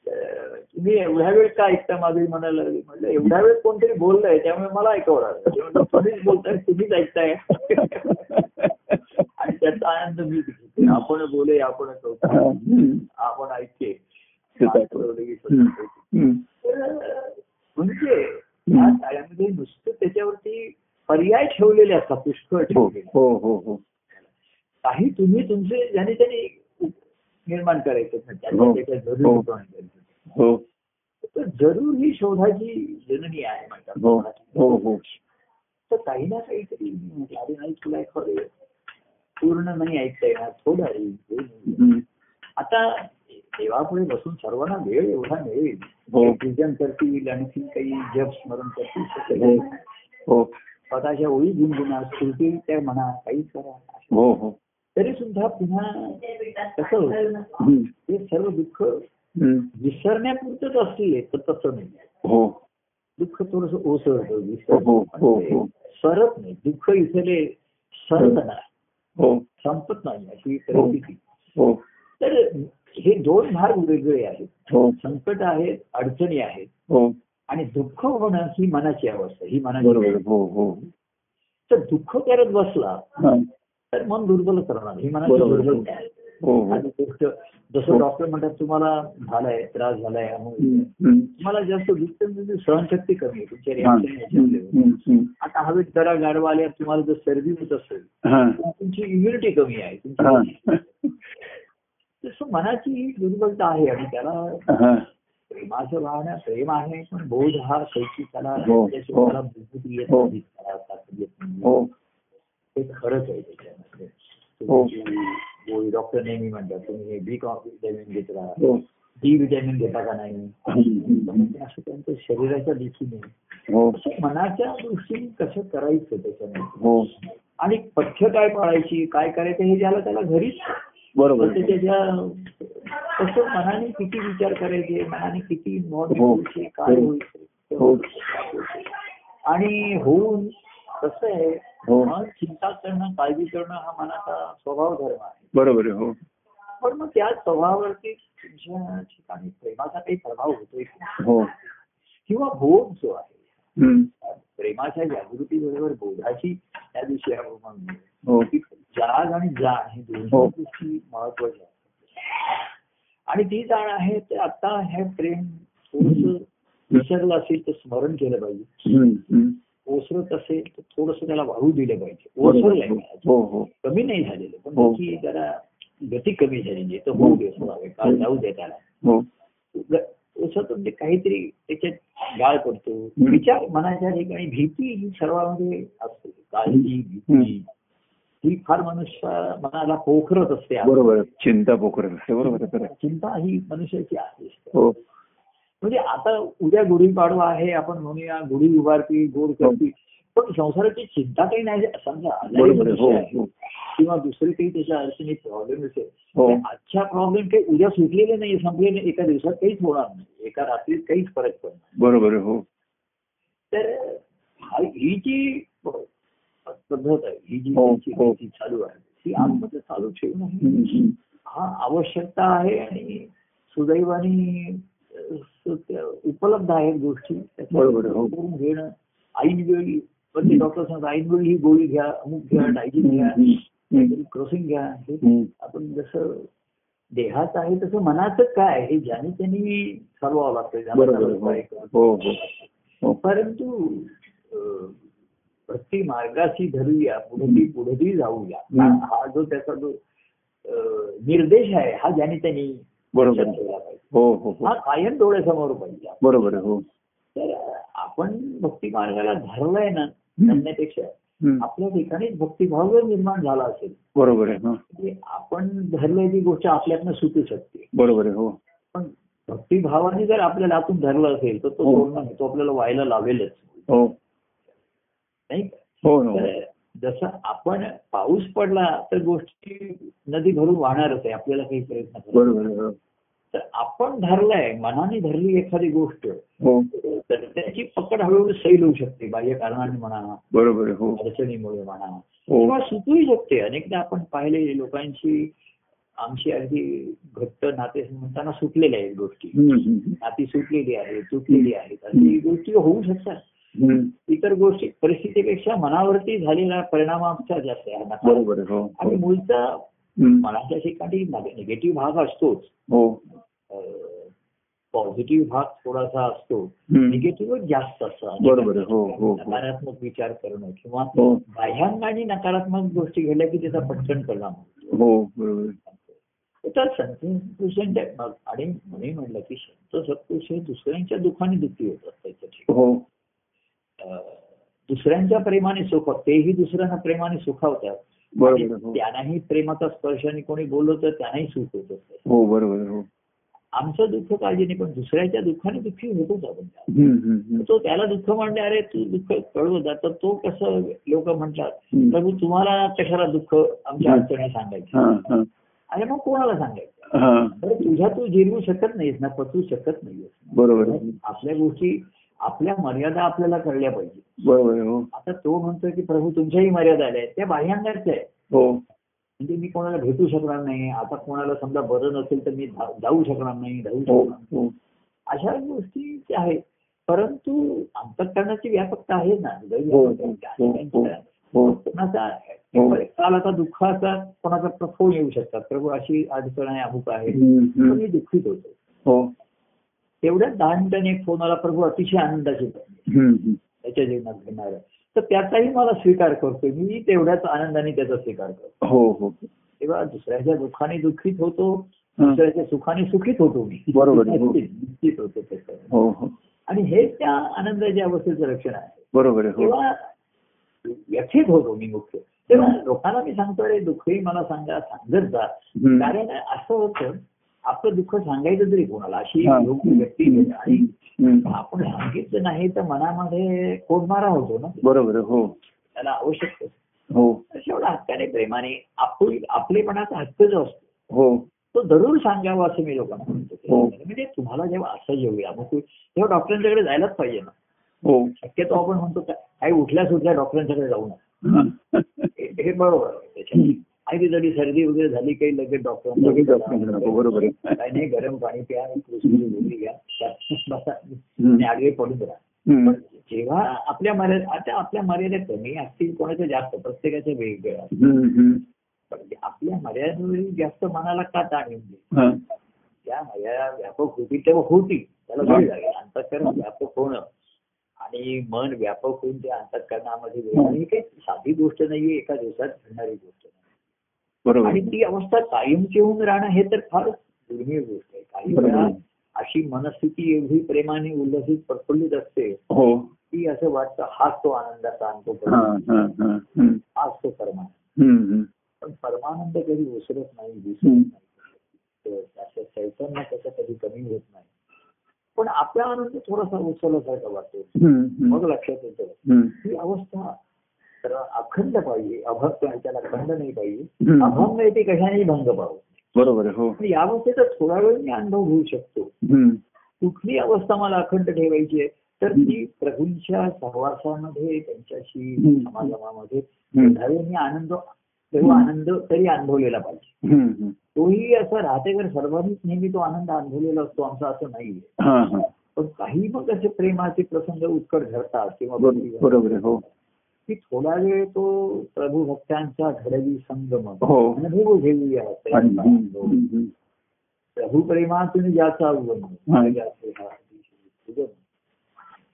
तुम्ही एवढ्या वेळ का ऐकता माधुरी म्हणायला लागली? म्हटलं एवढ्या वेळ कोणतरी बोललंय त्यामुळे मला ऐकावं लागलं. ते म्हणलं, तुम्हीच बोलताय तुम्हीच ऐकताय. आणि त्याचा आनंद मी घेते. आपण बोले आपण. आपण ऐकते म्हणजे या काळामध्ये नुसतं त्याच्यावरती पर्याय ठेवलेले असतात पुष्कळ हो ठेवलेले. हो हो. हो काही तुम्ही तुमचे ज्याने त्याने निर्माण करायचे हो. त्याच्या हो. जरूर. हो. जरूर ही शोधाची जननी आहे म्हणतात. तर काही ना काहीतरी अरे नाही तुला खरं पूर्ण नाही ऐकता येणार थोडं आहे. आता देवापुढे बसून सर्वांना वेळ एवढा मिळेल. पूजन करतील आणखी काही जप स्मरण करतील स्वतःच्या ओळी गुणगुणा स्फूर्ती त्या म्हणा काही करा. हो हो. तरी सुद्धा पुन्हा कसं होतं. हे सर्व दुःख. विसरण्यापुरतच असले तर तसं नाही. हो. दुःख थोडस ओसरतं हो, हो, ते. सरत नाही. दुःख इथले सरत नाही. हो. संपत नाही अशी परिस्थिती. हो. तर हे दोन भाग वेगळे आहेत. संकट आहेत अडचणी आहेत. हो. आणि दुःख होणं ही मनाची अवस्था ही मनाची हो हो. तर दुःख करत बसला. तर मन दुर्बल करणार ही मनाची. दुर्बलता आहे हो हो आणि गोष्ट जसं हो. डॉक्टर म्हणतात तुम्हाला झालाय त्रास झालाय. तुम्हाला जास्त दुःख म्हणजे सहनशक्ती कमी आहे तुमच्या हा. हम्म. आता हवेत जरा गारवा आल्या तुम्हाला जर सर्दी होत असेल हा. तुमची इम्युनिटी कमी आहे हा. तुमची [LAUGHS] तसं मनाची ही दुर्बलता आहे आणि त्याला हा. प्रेमाचं भावना प्रेम आहे पण बोध हा शेवटी त्याला हो, हो. त्याला बुद्धी येत हो. नाही. हो हे खरंच आहे हो. तुम्ही डॉक्टर नेहमी म्हणतात तुम्ही हे बी व्हिटॅमिन घेत राहा हो डी व्हिटॅमिन घेता का नाही हम्म. असं त्यांचं शरीराच्या दृष्टीने हो मनाच्या दृष्टीने कसं करायचं त्याच्यामध्ये हो आणि पथ्य काय पाळायची काय करायचं हे ज्याला त्याला घरीच बरोबर त्याच्या कसं मनाने किती विचार करायचे मनाने किती नॉट हो. काय हो. हो. होईल आणि होऊन कसं आहे. चिंता करणं काळजी करणं हा मनाचा स्वभाव धर्म आहे बरोबर आहे हो पण मग त्या स्वभावावरती तुमच्या ठिकाणी प्रेमाचा काही प्रभाव होतोय का? हो किंवा बोध जो आहे हम्म. प्रेमाच्या जागृती बरोबर बोधाची त्या दिवशी आपण हो जाग आणि जाण हे दोन्ही गोष्टी महत्वाच्या आहेत आणि ती जाण आहे ते आता हे प्रेम थोडस विसरलं असेल तर स्मरण केलं पाहिजे हम्म. हम्म. ओसरत असेल तर थोडस त्याला वाहू दिलं पाहिजे. ओसरलंय. हो हो. कमी नाही झालेलं पण हो. त्याची जरा गती कमी झालेली आहे तर होऊ दे काल जाऊ दे त्याला. हो. ओसरत म्हणजे काहीतरी त्याच्यात गाळ पडतो. विचार मनाच्या ठिकाणी भीती ही सर्वांमध्ये असते. काळजी भीती. ही फार मनुष्य मनाला पोखरत असते. बरोबर. चिंता पोखरत असते. बरोबर. चिंता ही मनुष्याची आहे. हो. म्हणजे आता उद्या गुढीपाडवा आहे आपण म्हणूया गुढी उभारती गोड करती पण संसाराची चिंता काही नाही समजा. हो हो किंवा दुसरे काही त्याच्या अडचणी प्रॉब्लेम असेल हो. आजच्या प्रॉब्लेम काही उद्या सुटलेले नाही संपलेले नाही. एका दिवसात काहीच होणार नाही एका रात्रीत काहीच फरक पडणार. बरोबर हो तर हा- ही जी पद्धत आहे ही जी हो, हो. चालू आहे ती आतमध्ये चालू हम्म, ही. हा आवश्यकता आहे आणि सुदैवाने उपलब्ध आहेत गोष्टी हो. घेणं ऐन वेळी पण ते डॉक्टर सांगतात ऐन वेळी ही गोळी घ्या अमुक घ्या डायजिन घ्या. क्रॉसिंग घ्या हे. आपण जसं देहात आहे तसं मनाचं काय हे ज्याने त्यांनी ठरवावं लागतं. हो हो परंतु भक्ती मार्गाशी धरूया पुढे पुढेही जाऊया. हा जो त्याचा जो निर्देश आहे हा ज्याने त्यांनी बरोबर. हो हो हो. हा कायम डोळ्यासमोर पाहिजे. बरोबर हो. तर आपण भक्ती मार्गाला धरलाय ना. म्हणण्यापेक्षा. आपल्या ठिकाणीच भक्तिभाव जर निर्माण झाला असेल. बरोबर आहे हा. म्हणजे आपण धरलेली गोष्ट आपल्यातनं सुटू शकते. बरोबर आहे हो. पण भक्तिभावाने जर आपल्याला आतून धरलं असेल तर तो हो. सोडणं तो आपल्याला व्हायला लावेलच. हो. नाही? हो जसं आपण पाऊस पडला तर गोष्टी नदी भरून वाहणारच आहे आपल्याला काही प्रयत्न बरोबर आहे हो. तर आपण धरलंय मनाने धरली एखादी गोष्ट हो. तर त्याची पकड हळूहळू सैल होऊ शकते बाह्य कारणाने म्हणा बरोबर आहे हो. अडचणीमुळे म्हणा हो. किंवा सुटूही शकते. अनेकदा आपण पाहिले लोकांची आमची अगदी घट्ट नाते म्हणताना सुटलेल्या आहेत गोष्टी. नाती सुटलेली आहेत तुटलेली आहेत. अशी गोष्टी होऊ शकतात. इतर गोष्टी परिस्थितीपेक्षा मनावरती झालेला परिणाम आमचा जास्त आहे हो आणि हो मूळचा हम्म. मनाच्या ठिकाणी निगेटिव्ह भाग असतोच हो पॉझिटिव्ह भाग थोडासा असतो. निगेटिव्ह जास्त असतं. हो, हो, हो. नकारात्मक विचार करणं किंवा हो बाह्यांगाने नकारात्मक गोष्टी घडल्या की त्याचा पटकन परिणाम होतो हो. तर आणि म्हणे म्हणलं की संत सत्पुरुष हे दुसऱ्यांच्या दुःखाने दुःखी होतात त्याच्या. हो दुसऱ्यांच्या प्रेमाने सुख तेही दुसऱ्यांना प्रेमाने सुखावतात बरोबर. हो त्यांनाही प्रेमाचा स्पर्शाने कोणी बोललं तर त्यांनाही सुख होत असतं हो बरोबर. हो आमचं दुःख काळजी नाही पण दुसऱ्याच्या दुःखाने दुःखी होतोच आपण. तो त्याला दुःख म्हणले अरे तू दुःख कळवत तर तो कसं लोक म्हणतात. प्रभू तुम्हाला कशाला दुःख आमच्या. अडचणी सांगायची हा, हा, अरे मग कोणाला सांगायचं हा. तुझ्या तू जिरवू शकत नाहीस ना पचवू शकत नाहीस बरोबर आहे. आपल्या गोष्टी आपल्या मर्यादा आपल्याला कळल्या पाहिजे. हो. आता तो म्हणतोय की प्रभू तुमच्याही मर्यादा आल्या आहेत त्या बाह्यांगाच्या आहे हो. म्हणजे मी कोणाला भेटू शकणार नाही आता कोणाला समजा बरं नसेल तर मी जाऊ शकणार नाही राहू हो शकणार नाही. अशा गोष्टी आहेत. परंतु अंतकरणाची व्यापकता आहे ना. कोणाचा. काल आता दुःखाचा कोणाचा फोन येऊ शकतात. प्रभू अशी अडचण आहे अमुक आहे. मी दुःखित होतो. तेवढ्याच दहा मिनिटांनी एक फोन आला प्रभू अतिशय आनंदाची. त्याच्या जीवनात घेणार तर त्याचाही मला स्वीकार करतोय. मी तेवढ्याच आनंदाने त्याचा स्वीकार करतो हो हो. तेव्हा दुसऱ्याच्या दुःखाने दुःखित होतो हा. दुसऱ्याच्या सुखाने सुखित होतो मी. बरोबर हो. निश्चित होतो हो हो. आणि हेच त्या आनंदाच्या अवस्थेचं लक्षण आहे. बरोबर आहे हो. तेव्हा व्यथित होतो मी मुख्य. तेव्हा लोकांना मी सांगतो अरे दुःखही मला सांगा सांगत जा. कारण असं होतं आपलं दुःख सांगायचं तरी कोणाला अशी. योग्य व्यक्ती. आणि. आपण सांगितलं नाही तर मनामध्ये कोणमारा होतो ना बरोबर हो त्याला आवश्यक. हो एवढा हक्काने प्रेमाने आपली आपलेपणाचा हक्क जो असतो हो तो जरूर सांगावा असं मी लोकांना म्हणतो हो. म्हणजे तुम्हाला जेव्हा असं येऊया मग तेव्हा डॉक्टरांच्याकडे जायलाच पाहिजे ना हो शक्यतो आपण म्हणतो काही उठल्या सुटल्या डॉक्टरांच्याकडे जाऊ नका हे बरोबर आहे त्याच्यात. आणि जरी सर्दी वगैरे झाली काही लगेच बरोबर आहे. [LAUGHS] काही नाही गरम पाणी प्या कृष्णाची गोळी घ्या. आणि आडवे पडून राहा. जेव्हा आपल्या मर्यादा आता आपल्या मर्यादा कमी असतील कोणाच्या जास्त? प्रत्येकाच्या वेगवेगळ्या आपल्या मर्यादेवरील जास्त मनाला का ताण येऊन. त्या मर्यादा व्यापक होती तेव्हा होती. त्याला वेळ लागेल. अंतकरण व्यापक होणं. आणि मन व्यापक होऊन त्या अंतकरणामध्ये गेलं. आणि ही काही साधी गोष्ट नाहीये. एका दिवसात घडणारी गोष्ट नाही. बरोबर आणि ती अवस्था कायमची होऊन राहणं हे तर फार दुर्मिळ गोष्ट आहे काही. वेळा अशी मनस्थिती एवढी प्रेमाने उल्लसित प्रफुल्लित असते हो की असं वाटतं हाच तो आनंदाचा अनुभव हा. हा हा. हाच तो परमानंद. पण परमानंद कधी ओसरत नाही दिसत. नाही असं चैतन्य त्याचं कधी कमी होत नाही पण आपला आनंद थोडासा ओसरल्यासारखा वाटतो. मग लक्षात येतं. ही अवस्था तर अखंड पाहिजे अभक्त त्याला खंड नाही पाहिजे. अभंग आहे ते कशानेही भंग पाहू बरोबर हो. या अवस्थेचा थोडा वेळ मी अनुभव घेऊ शकतो. कुठली अवस्था मला अखंड ठेवायची आहे तर ती प्रभूंच्या सहवासामध्ये त्यांच्याशी. समागमामध्ये मी आनंद तेव्हा आनंद तरी अनुभवलेला पाहिजे. तोही असं राहतेकर सर्वांनीच नेहमी तो आनंद अनुभवलेला असतो आमचा असं नाहीये. पण काही मग असे प्रेमाचे प्रसंग उत्कट घडतात किंवा की थोडा वेळ तो प्रभू भक्तांचा घडवी संगम। हो। अनुभव घेऊया आणि- प्रेमाचा हम्म, अनुभव. हम्म, प्रभू प्रेमातून ज्याचा उगम हा. हा.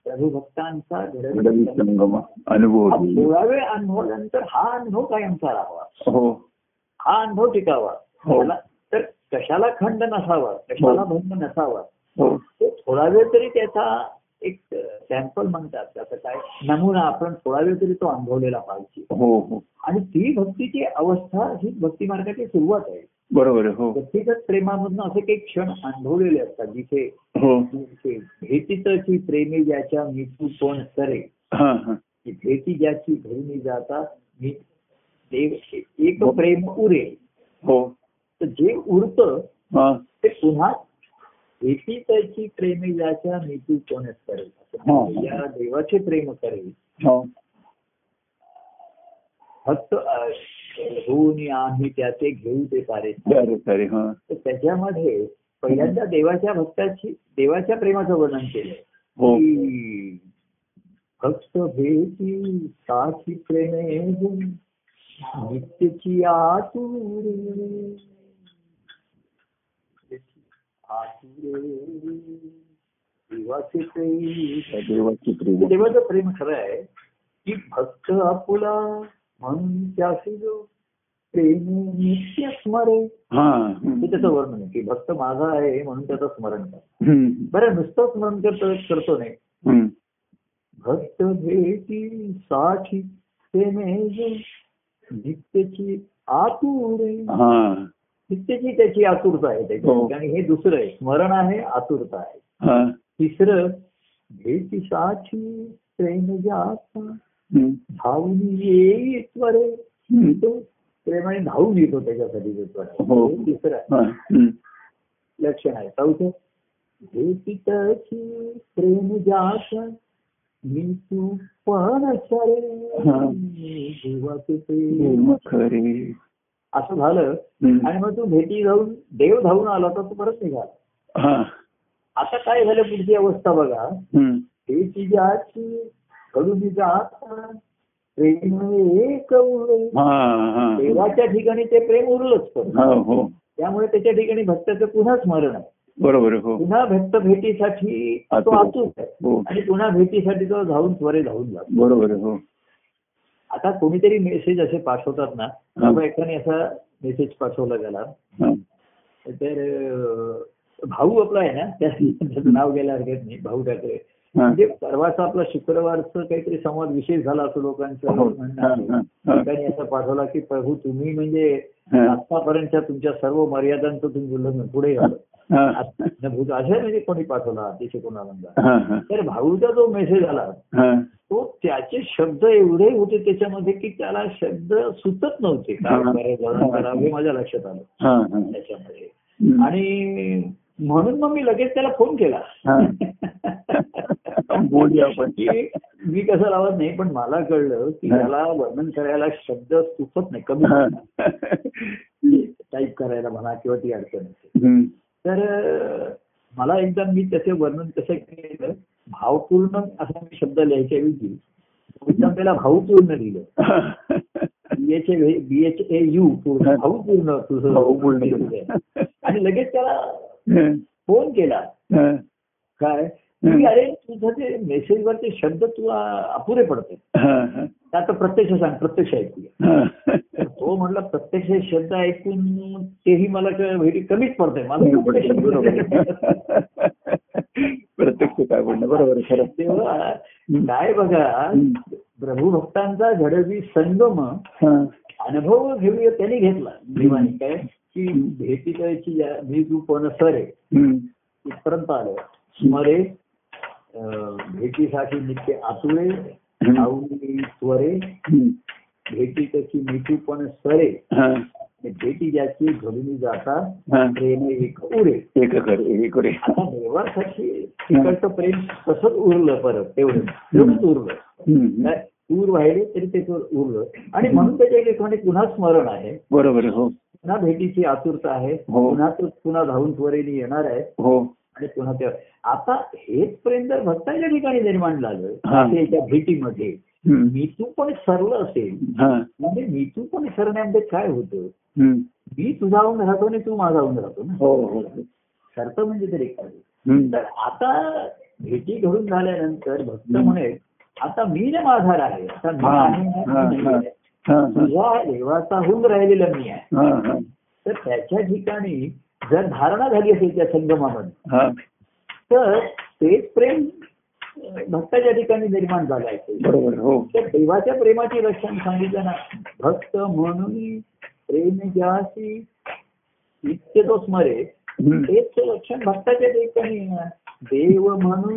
प्रभू भक्तांचा घडवी संगम. संगम अनुभव हा थोडा वेळ अनुभवल्यानंतर हा अनुभव कायमचा राहावा हो। हा अनुभव टिकावा हो. तर कशाला खंड नसावा कशाला भंग नसावा। तो थोडा वेळ तरी त्याचा एक सॅम्पल म्हणतात त्याचा काय नमुना आपण थोडा वेळ तरी तो अनुभवलेला पाहिजे. हो हो. आणि ती भक्तीची अवस्था ही भक्ती मार्गाची सुरुवात आहे. बरोबर हो. व्यक्तिगत प्रेमामधनं असे काही क्षण अनुभवलेले असतात जिथे हो. भेटीतची प्रेमी ज्याच्या मिठू कोण करे हा हा. भेटी ज्याची घरी जाता मी देव एक प्रेम उरे. हो. तर जे उरतं ते पुन्हा भेटी त्याची प्रेमी ज्याच्या मिठू कोणच करेल या देवाचे प्रेम करेल हो फक्त होऊन आम्ही त्याचे घेऊ ते सारे हा त्याच्यामध्ये पहिल्यांदा देवाच्या भक्ताची देवाच्या प्रेमाचं वर्णन हो भक्त भेटी साची प्रेमे नित्यची आतुरे देवाचे प्रेम खरं आहे की भक्त आपुला म्हणून त्याशी जो प्रेम नित्य स्मरे. हा. त्याचं वर्णन आहे की भक्त माझा आहे म्हणून त्याचं स्मरण कर. बरं नुसतं स्मरण करतो करतो नाही. भक्त भेटी साठी प्रेमे जो नित्यची आतुरे. हा नित्यची त्याची आतुरता आहे त्याच्या हो. आणि हे दुसरं आहे स्मरण आहे आतुरता आहे हा तिसरं भेटी साठी प्रेम जाता. धावून त्वरे. तो प्रेमाने धावून येतो त्याच्यासाठी त्वरे. हो. हे तिसरं आहे. हा. लक्षण आहे चौथं भेटीतची प्रेम जात मी तू पण हा. देवाचे प्रेम प्रेम खरे असं झालं. आणि मग तू भेटी जाऊन देव धावून आला तर तू परत निघाला. हा. आता काय झालं पुढची अवस्था बघा. हम्म. भेटी जाची कडून जात प्रेम एक उरे. हा हा. देवाच्या ठिकाणी ते प्रेम उरलंच पण. हा हो. त्यामुळे त्याच्या ठिकाणी भक्ताचं पुन्हा स्मरण आहे. बरोबर हो. पुन्हा भक्त भेटीसाठी तो. आतुर. आहे. हो. आणि पुन्हा भेटीसाठी तो धावून त्वरे धावून जातो. बरोबर हो. आता कोणीतरी मेसेज असे पाठवतात ना बाबा एकाने असा मेसेज पाठवला गेला. तर भाऊ आपला आहे ना त्या- त्याचं नाव घ्यायला हरकत नाही भाऊ ठाकरे. म्हणजे परवाचा आपला शुक्रवारचं काहीतरी संवाद विशेष झाला असं लोकांचं हो. म्हणणं असं पाठवला की प्रभू तुम्ही म्हणजे. आतापर्यंतच्या तुमच्या सर्व मर्यादांचं तुम्ही उल्लंघन पुढे झालं भूत असं म्हणजे कोणी पाठवला अतिशय कोणाला. तर भाऊचा जो मेसेज आला हा. तो त्याचे शब्द एवढे होते त्याच्यामध्ये की त्याला शब्द सुचत नव्हते हा. करावं हे माझ्या लक्षात आलं. त्याच्यामध्ये. आणि म्हणून मग मी लगेच त्याला फोन केला हा. [LAUGHS] मी कसं लावत नाही पण मला कळलं की. त्याला वर्णन करायला शब्द सुचत नाही कमी. [LAUGHS] टाईप करायला म्हणा किंवा ती अडचण. तर मला एकदा मी त्याचे वर्णन कसं केलं भावपूर्ण असा मी शब्द लिहायच्या ऐवजी त्याला भावपूर्ण लिहिलं बीएच बीएच ए यू पूर्ण भावपूर्ण तुझं भावपूर्ण. आणि लगेच त्याला. फोन केला. काय की अरे तुझं ते मेसेजवरचे शब्द तुला अपुरे पडते आता प्रत्यक्ष सांग प्रत्यक्ष ऐकूया. तो म्हटला प्रत्यक्ष शब्द ऐकून तेही मला very कमीच पडतंय मला प्रत्यक्ष काय म्हणणं बरोबर खरं. तेव्हा काय बघा हम्म. प्रभुभक्तांचा घडवी संगम अनुभव घेऊया त्यांनी घेतला. देवाने काय की भेटी करायची मी तू पण सर आहे. इथपर्यंत आलं. स्मरे भेटीसाठी नित्य. आवडी त्वरे हम्म. भेटी त्याची मिठू पण सरे भेटी ज्याची घडून जातात हा. प्रेम एक उरे. आता देवासाठी तिकडचं प्रेम तसंच उरलं परत तेवढं. तेवढंच उरलं. दूर व्हायले तरी ते उरलं. आणि म्हणून त्याच्या ठिकाणी पुन्हा स्मरण आहे. बरोबर हो. पुन्हा भेटीची आतुरता आहे. हो. पुन्हा तो पुन्हा धावून त्वरेने येणार आहे. हो. आणि पुन्हा ते आता हेच प्रेम जर भक्तांच्या ठिकाणी निर्माण झालं हा. त्याच्या भेटीमध्ये. मीतू पण सरलं असेल हा. म्हणजे मीतू पण सरण्यामध्ये काय होतं. मी तुझाहून राहतो आणि तू माझाहून राहतो ना हो हो सरतं म्हणजे तरी काय. तर आता भेटी घडून झाल्यानंतर भक्त म्हणे आता मी ने माझा मी हा, हा, मी हा. हा, हा. तुझ्या देवाचा होऊन राहिलेला मी आहे हा, हा. तर त्याच्या ठिकाणी जर धारणा झाली असेल त्या संगमामध्ये. तर तेच प्रेम भक्ताच्या ठिकाणी निर्माण झालं असेल बरोबर हो तर देवाच्या प्रेमाची लक्षण सांगितलं ना भक्त म्हणून प्रेम ज्यासी नित्य तो स्मरे. तेच लक्षण भक्ताच्या ठिकाणी. देव म्हणून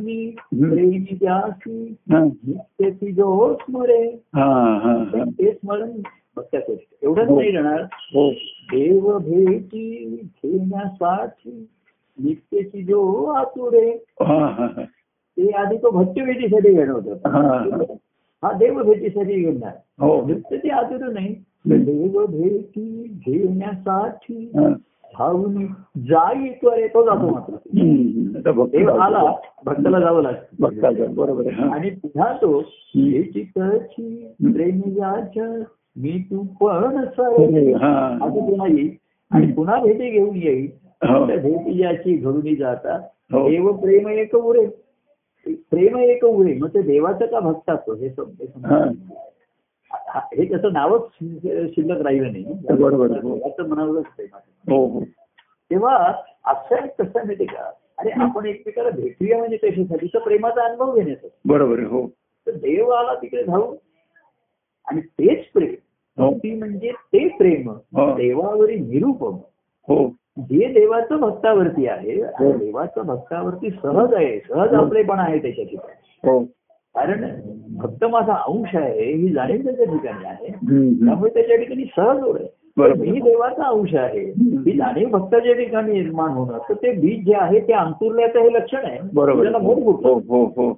प्रेम ज्यासी हा. नित्य ती जो स्मरे हा, हा, हा. ते स्मरण भक्ताचं एवढंच हो. नाही राहणार. हो. देव भेटी घेण्यासाठी नित्यची जो आतुरे हा, हा, हा. ते आधी तो भक्ती भेटीसाठी घेणं होतं. हा, हा. हा. देव भेटीसाठी घेणार. हो. नृत्य ते आतुर नाही. देव भेटी घेण्यासाठी हा. धावून जाई त्वरे तो जातो मात्र. देव आला भक्ताला जावं लागतं. बरोबर हा. आणि पुन्हा तो भेटी प्रेमियाच्या मी तू पण सर हा. असं पुन्हा येईल आणि पुन्हा भेटी घेऊन येईल हो. भेटी याची घडून जाता हो. देव प्रेम एक उरे प्रेम एक उरे मग ते देवाचं का हे शब्द हा. हा- हे त्याचं नावच शिल्लक राहिलं नाही बरोबर. हो. देवाचं म्हणावंच प्रेम. हो हो तेव्हा असं कसं माहिती का अरे आपण एकमेकाला भेटूया म्हणजे कशासाठी तर प्रेमाचा अनुभव घेण्यासाठी बरोबर आहे हो तर देव आला तिकडे जाऊन आणि तेच प्रेम हो भक्ती म्हणजे ते प्रेम हो. देवावरील निरूपम हो. जे देवाचं भक्तावरती आहे हो. देवाचं भक्तावरती सहज आहे सहज आपलेपण आहे त्याच्या ठिकाणी. हो. कारण भक्त माझा अंश आहे ही जाणीव त्याच्या ठिकाणी आहे. त्यामुळे त्याच्या ठिकाणी सहज होत आहे. मी देवाचा अंश आहे ही जाणीव भक्ताच्या ठिकाणी निर्माण होणं तर ते बीज जे आहे ते अंकुरल्याचं हे लक्षण आहे. बरोबर. त्याला मोठ हो हो हो.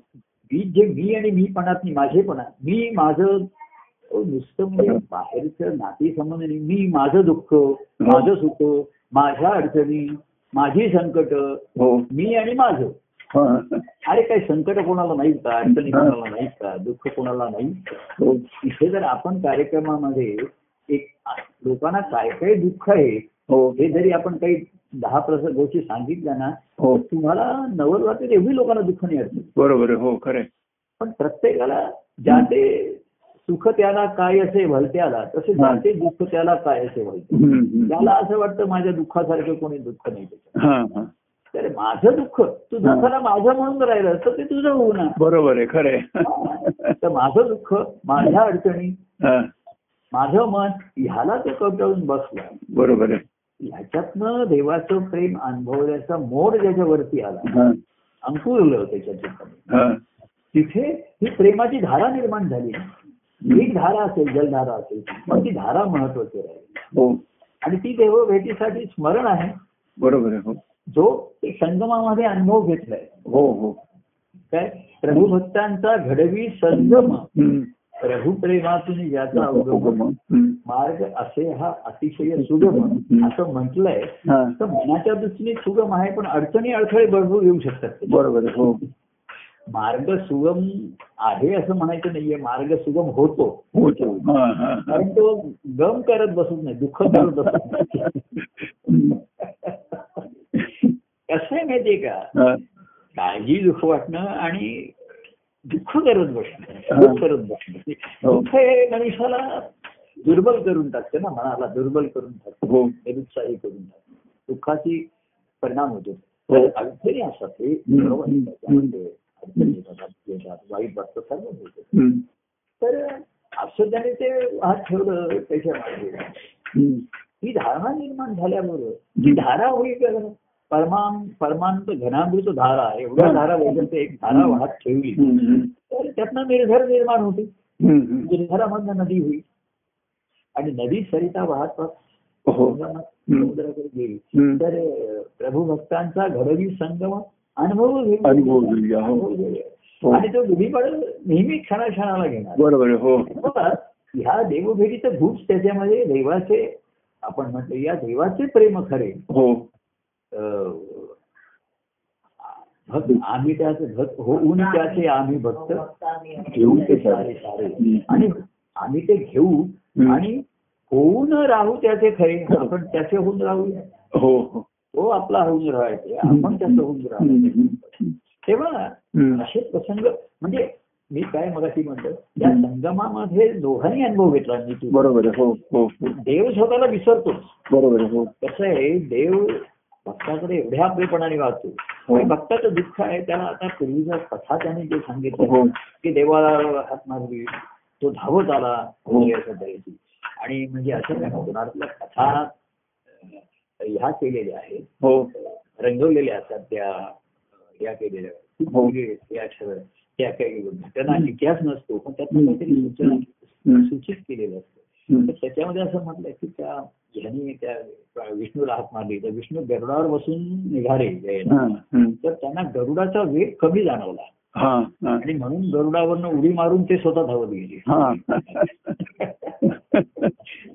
बीज जे मी आणि मी पणात माझेपणा मी माझं नुसतं म्हणजे बाहेरचं नाती संबंध नाही मी माझं दुःख माझं सुख माझ्या अडचणी माझी संकट हो. मी आणि माझं. अरे काही संकट कोणाला नाहीत का? अडचणी कोणाला नाहीत का? दुःख कोणाला नाही हो. इथे जर आपण कार्यक्रमामध्ये एक लोकांना काय काय दुःख आहे हो. हे जरी आपण काही दहा प्रसंग गोष्टी सांगितल्या ना तुम्हाला नवल वाटेल एवढी लोकांना दुःख नाही अडचण बरोबर हो खरं. पण प्रत्येकाला ज्याचे सुख त्याला काय असे भलत्याला तसे. ज्याचे दुःख त्याला काय असे भलते. त्याला असं वाटतं माझ्या दुःखासारखं कोणी दुःख नाही त्याच्यात. हा हा. तर माझं दुःख तू दुःखाला माझं म्हणून राहिलं तर ते तुझं होऊ ना. बरोबर आहे खरं तर माझं दुःख माझ्या अडचणी माझं मन ह्याला तो कवटाळून बसला. बरोबर आहे. ह्याच्यातनं देवाचं प्रेम अनुभवल्याचा मोड ज्याच्यावरती आला. हा, अंकुरलं त्याच्या ठिकाणी हा. तिथे ही प्रेमाची धारा निर्माण झाली. एक धारा असेल जलधारा असेल पण ती धारा महत्वाची राहील. हो. आणि ती देव भेटीसाठी स्मरण आहे. बरोबर आहे हो. जो संगमामध्ये अनुभव घेतलाय. हो हो. काय? प्रभुभक्तांचा घडवी संगम. हम्म. प्रभू प्रेमातून ज्याचा अवगम. मार्ग असे हा अतिशय सुगम. असं म्हटलंय. तर मनाच्या दृष्टीने सुगम आहे पण अडचणी अडथळे भरपूर येऊ शकतात. बरोबर हो. मार्ग सुगम आहे असं म्हणायचं नाहीये. मार्ग सुगम होतो. हो तो. हा, हा, हा. कारण तो गम करत बसत नाही दुःख करत बसत नाही. कसं आहे माहितीये का? काळजी दुःख वाटणं आणि दुःख करत बसणं. दुःख करत बसणं. हो. दुःख हे मनुष्याला दुर्बल करून टाकतं ना मनाला दुर्बल करून टाकतं. हो. निरुत्साही करून टाकतं. दुःखाची परिणाम होतो. अडचणी असतात हे येतात, वाईट वाटतं सर्व होतं. तर असं त्याने ते हात ठेवलं त्याच्यामागे. ही धारणा निर्माण झाल्याबरोबर ही धारा होईल? परमान परमांत घनामृत धारा एवढ्या धारा वगैरे एक धारा वाहत ठेवली. तर त्यातनं निर्धार निर्माण होते. निर्धारामधनं नदी होईल. आणि नदी सरिता वाहत हो. समुद्राकडे गेली. तर प्रभू भक्तांचा घडवी संगम अनुभव घेऊ अनुभव घेऊया, हो. हो. आणि तो गुढीपाड नेहमी क्षणाक्षणाला घेणार. बरोबर हो. ह्या देवभेटीचं भूत त्याच्यामध्ये देवाचे आपण म्हटलं या देवाचे प्रेम खरे. हो. भक्त आम्ही त्याचे भक्त होऊन त्याचे आम्ही भक्त. घेऊन ते सारे. सारे. आणि आम्ही ते घेऊ. आणि होऊन राहू त्याचे खरे. आपण त्याचे होऊन राहू हो हो. तो आपला होऊन राहायचे आपण त्याचं राहायचे हम्म. तेव्हा. असे प्रसंग म्हणजे मी काय मगाशी म्हणतो त्या संगमामध्ये दोघांनी अनुभव घेतला मी तू बरोबर हो हो हो. देव स्वतःला विसरतोच बरोबर हो. कसं आहे देव भक्ताकडे एवढ्या आपलेपणाने वाहतो. हो. भक्ताचं दुःख आहे त्याला आता पूर्वीच्या कथा त्याने जे सांगितलं हो. की देवाला हात मारली तो धावत आला हो. आणि म्हणजे असं काय कोणातल्या कथा ह्या केलेल्या आहेत हो रंगवलेल्या असतात त्या या केलेल्या हो. त्या अक्षर त्या काही घटना इतिहास नसतो पण त्यात हम्म. काहीतरी सूचना. सूचित केलेलं असतं. तर त्याच्यामध्ये असं म्हटलंय की त्या ह्यानी त्या विष्णूला हात मारली तर विष्णू गरुडावर बसून निघाले. हा. तर त्यांना गरुडाचा वेग कमी जाणवला. आणि म्हणून गरुडावरनं उडी मारून ते स्वतः धावत गेले. हा. [LAUGHS]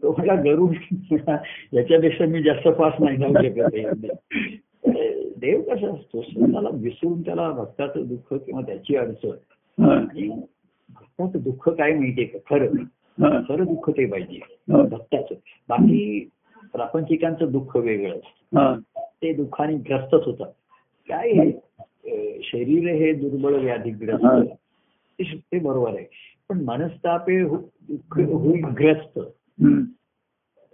तो मला गरुड याच्यापेक्षा मी जास्त फास्ट नाही जाऊ शकत. देव कसा असतो? स्वतःला विसरून त्याला भक्ताचं दुःख किंवा त्याची अडचण. आणि भक्ताचं दुःख काय माहितीये का? खरं. हा. खरं दुःख ते पाहिजे. हा. भक्ताचं. बाकी प्रापंचिकांचं दुःख वेगळं असतं. हा. ते दुःखाने ग्रस्तच होतात. काय शरीर हे दुर्बळ व्याधीग्रस्त. ते बरोबर आहे पण मनस्तापे हो- ग्रस्त.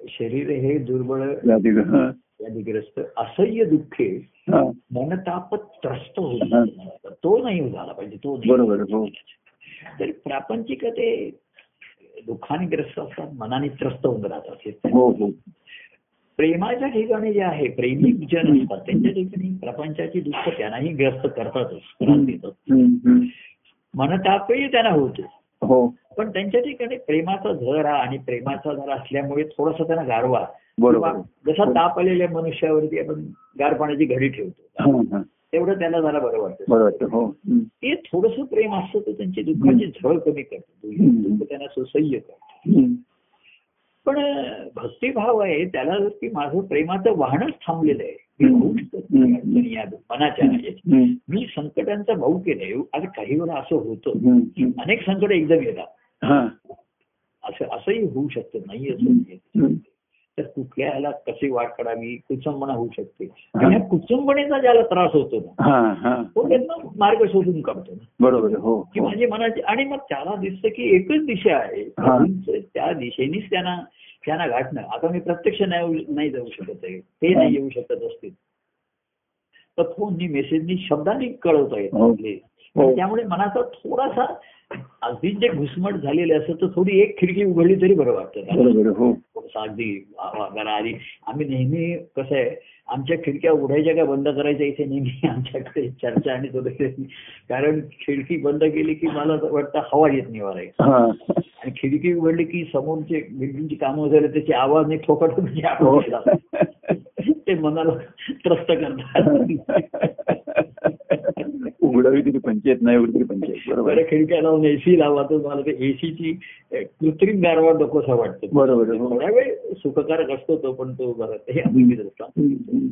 शरीर हे दुर्बळ. व्याधीग्रस्त असह्य दुःखे. मनताप त्रस्त हा. होईल तो नाही झाला पाहिजे तो बरोबर हो. तर प्रापंचिक ते दुःखाने ग्रस्त असतात मनाने त्रस्त होऊन राहतात हो हो प्रेमाच्या ठिकाणी जे आहे प्रेमिक जन असतात त्यांच्या ठिकाणी प्रपंचाची दुःख त्यांनाही ग्रस्त करतातच. मनतापही त्यांना होतो. हो. पण त्यांच्या ठिकाणी प्रेमाचा झर हा आणि प्रेमाचा झर असल्यामुळे थोडासा त्यांना गारवा. बरोबर. जसा ताप आलेल्या मनुष्यावरती आपण गार पाण्याची घडी ठेवतो. हा, हा. तेवढं त्याला जरा बरं वाटतं. हो. ते थोडस प्रेम असतं तर त्यांची दुःखाची झळ कमी करतो. दुःख त्यांना सुसह्य करतो. पण भक्तिभाव आहे त्याला जर की माझं प्रेमाचं वाहनच थांबलेलं आहे. मनाच्या. मी संकटांचा भाऊ केलाय. आता काही वेळा असं होतं. अनेक संकट एकदम येतात. असं असंही होऊ शकतं. नाही असं. तर कुठल्या ह्याला कशी वाट काढावी? कुचंबना होऊ शकते. आणि या कुचंबनेचा ज्याला त्रास होतो ना हा, हा. तो त्यातनं मार्ग शोधून काढतो ना. बरोबर हो की. माझी मनाची आणि मग त्याला दिसतं की एकच दिशा आहे. त्या दिशेनेच त्यांना त्यांना गाठणं. आता मी प्रत्यक्ष नाही नाही जाऊ शकत आहे. ते नाही येऊ शकत असतील. तर फोननी मेसेजनी शब्दांनी कळवता येत हो. हो. त्यामुळे मनाचा थोडासा अगदी जे घुसमट झालेले असं तर थोडी एक खिडकी उघडली तरी बरं वाटतं हो अगदी आधी आम्ही नेहमी कसं आहे आमच्या खिडक्या उघडायच्या का बंद करायच्या इथे नेहमी [LAUGHS] आमच्याकडे चर्चा आणि कारण खिडकी बंद केली की मला वाटतं हवा येत नाही वरायची हा. आणि खिडकी उघडली की समोरचे बिल्डिंगची कामं झाले त्याचे आवाज नाही ठोकट हो. ते मनाला त्रस्त करतात उघडावी तरी पंचायत नाही उघडी तरी पंचायत बरोबर. खिडक्या लावून एसी लावा तर मला ते एसीची कृत्रिम गारवा नकोसा वाटतं बरोबर आहे, हो. थोडा वेळ सुखकारक असतो तो पण तो बरं हे हम्म, हम्म.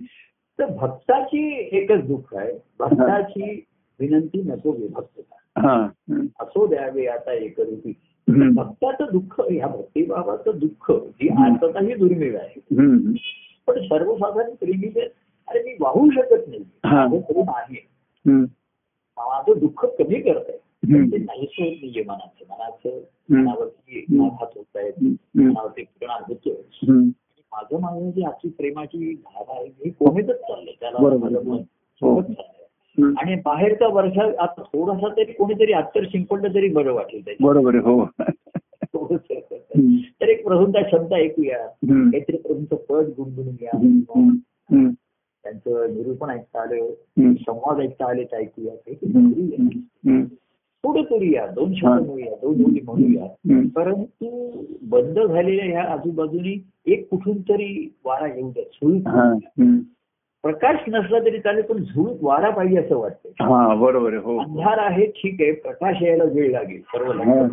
तर भक्ताची एकच दुःख आहे भक्ताची विनंती नको विभक्त हा. हम्म. असो द्यावे आता एकरूपी. भक्ताचं दुःख ह्या भक्तिभावाचं दुःख ही आर्थता ही दुर्मिळ आहे. पण सर्वसाधारण प्रेमीचे अरे मी वाहू शकत नाही हा. माझं प्रेम आहे. माझं दुःख कमी करत आहे. ते नाहीच होत नाहीये मनाचं मनाचं. मनावरती. आघात होत आहेत. मनावरती परिणाम होतोय. माझं माझं जी आजची प्रेमाची धारा आहे ही कोमेतच चाललंय त्याला बरोबर. माझं मन हो. सोबत चाललंय. आणि बाहेरचा वर्षा आता थोडासा तरी कोणीतरी अत्तर शिंपडलं तरी बरं वाटेल. बरोबर आहे हो तर एक प्रभूंचा शब्द ऐकूया. काहीतरी प्रभूंचं पद गुणगुणूया. त्यांचं निरूपण ऐकता आलं. संवाद ऐकता आले तर ऐकूया काहीतरी. करूया. थोडं करूया दोन शब्द. म्हणूया दोन बोली म्हणूया. परंतु बंद झालेल्या ह्या आजूबाजूनी एक कुठून तरी वारा येऊ द्या. हम्म. प्रकाश नसला तरी चालेल पण झुळूक वारा पाहिजे असं वाटतं हा बरोबर आहे हो अंधार आहे ठीक आहे प्रकाश यायला वेळ लागेल सर्व हा.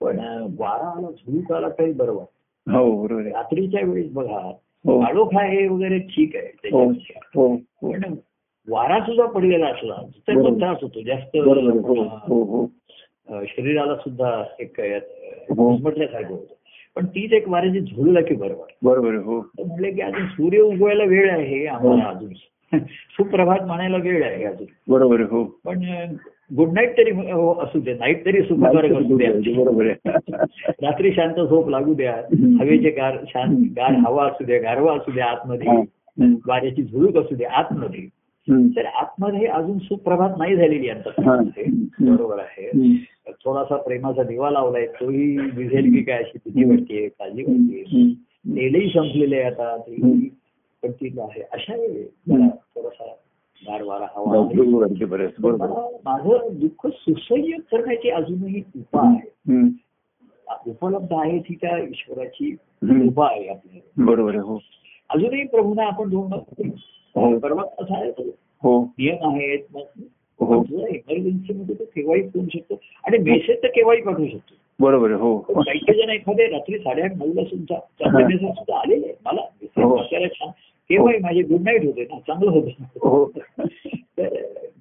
पण वारा आला झुळूक आला तरी बरं वाटतं हो बरोबर रात्रीच्या वेळेस बघा हो. काळोख आहे वगैरे ठीक आहे हो त्याच्यापेक्षा. हो हो. पण वारा सुद्धा पडलेला असला तर बरोबर. त्रास होतो. जास्त बरोबर हो हो हो. शरीराला सुद्धा एक हो. म्हटल्यासारखं होतं. पण तीच एक वाऱ्याची झुळला की बरोबर आहे. हो. तर म्हणले की अजून सूर्य उगवायला वेळ आहे आम्हाला अजून. [LAUGHS] सुप्रभात म्हणायला वेळ आहे अजून. बरोबर हो. पण गुड नाईट तरी हो, असू दे. नाईट तरी सुखकारक असू द्या. बरोबर [LAUGHS] रात्री शांत झोप लागू द्या. हवेचे गार शांत गार हवा असू द्या गारवा असू द्या आतमध्ये. वाऱ्याची झुळूक असू द्या आतमध्ये. तर आतमध्ये अजून सुप्रभात नाही झालेली. अंत बरोबर आहे. थोडासा प्रेमाचा दिवा लावलाय. तोही विझेल की काय अशी भीती वाटते काळजी वाटते. तेलही संपलेले आता. तेही पण ती आहे. अशा वेळी थोडासा गार वारा हवा आली. बरोबर आहे, बरोबर आहे. बरोबर आहे. मला माझं दुःख सुसह्य करण्याची अजूनही उपाय आहे हम्म. उपलब्ध आहे ती त्या ईश्वराची हम्म. कृपा आहे आपल्याला बरोबर आहे हो अजूनही प्रभूना आपण हो. दोन परवा कसा आहे तो हो नियम आहेत मग हो इमर्जन्सी मध्ये तो केव्हाही फोन शकतो आणि मेसेज तर केव्हाही पाठवू शकतो बरोबर आहे हो पण काही काही जण एखादे रात्री साडेआठ नऊला सुद्धा चांगले हा. मेसेज सुद्धा आलेले आहेत मला message हो. वाचायला छान केव्हाही माझे गुड नाईट होते ना चांगलं होतं. हो.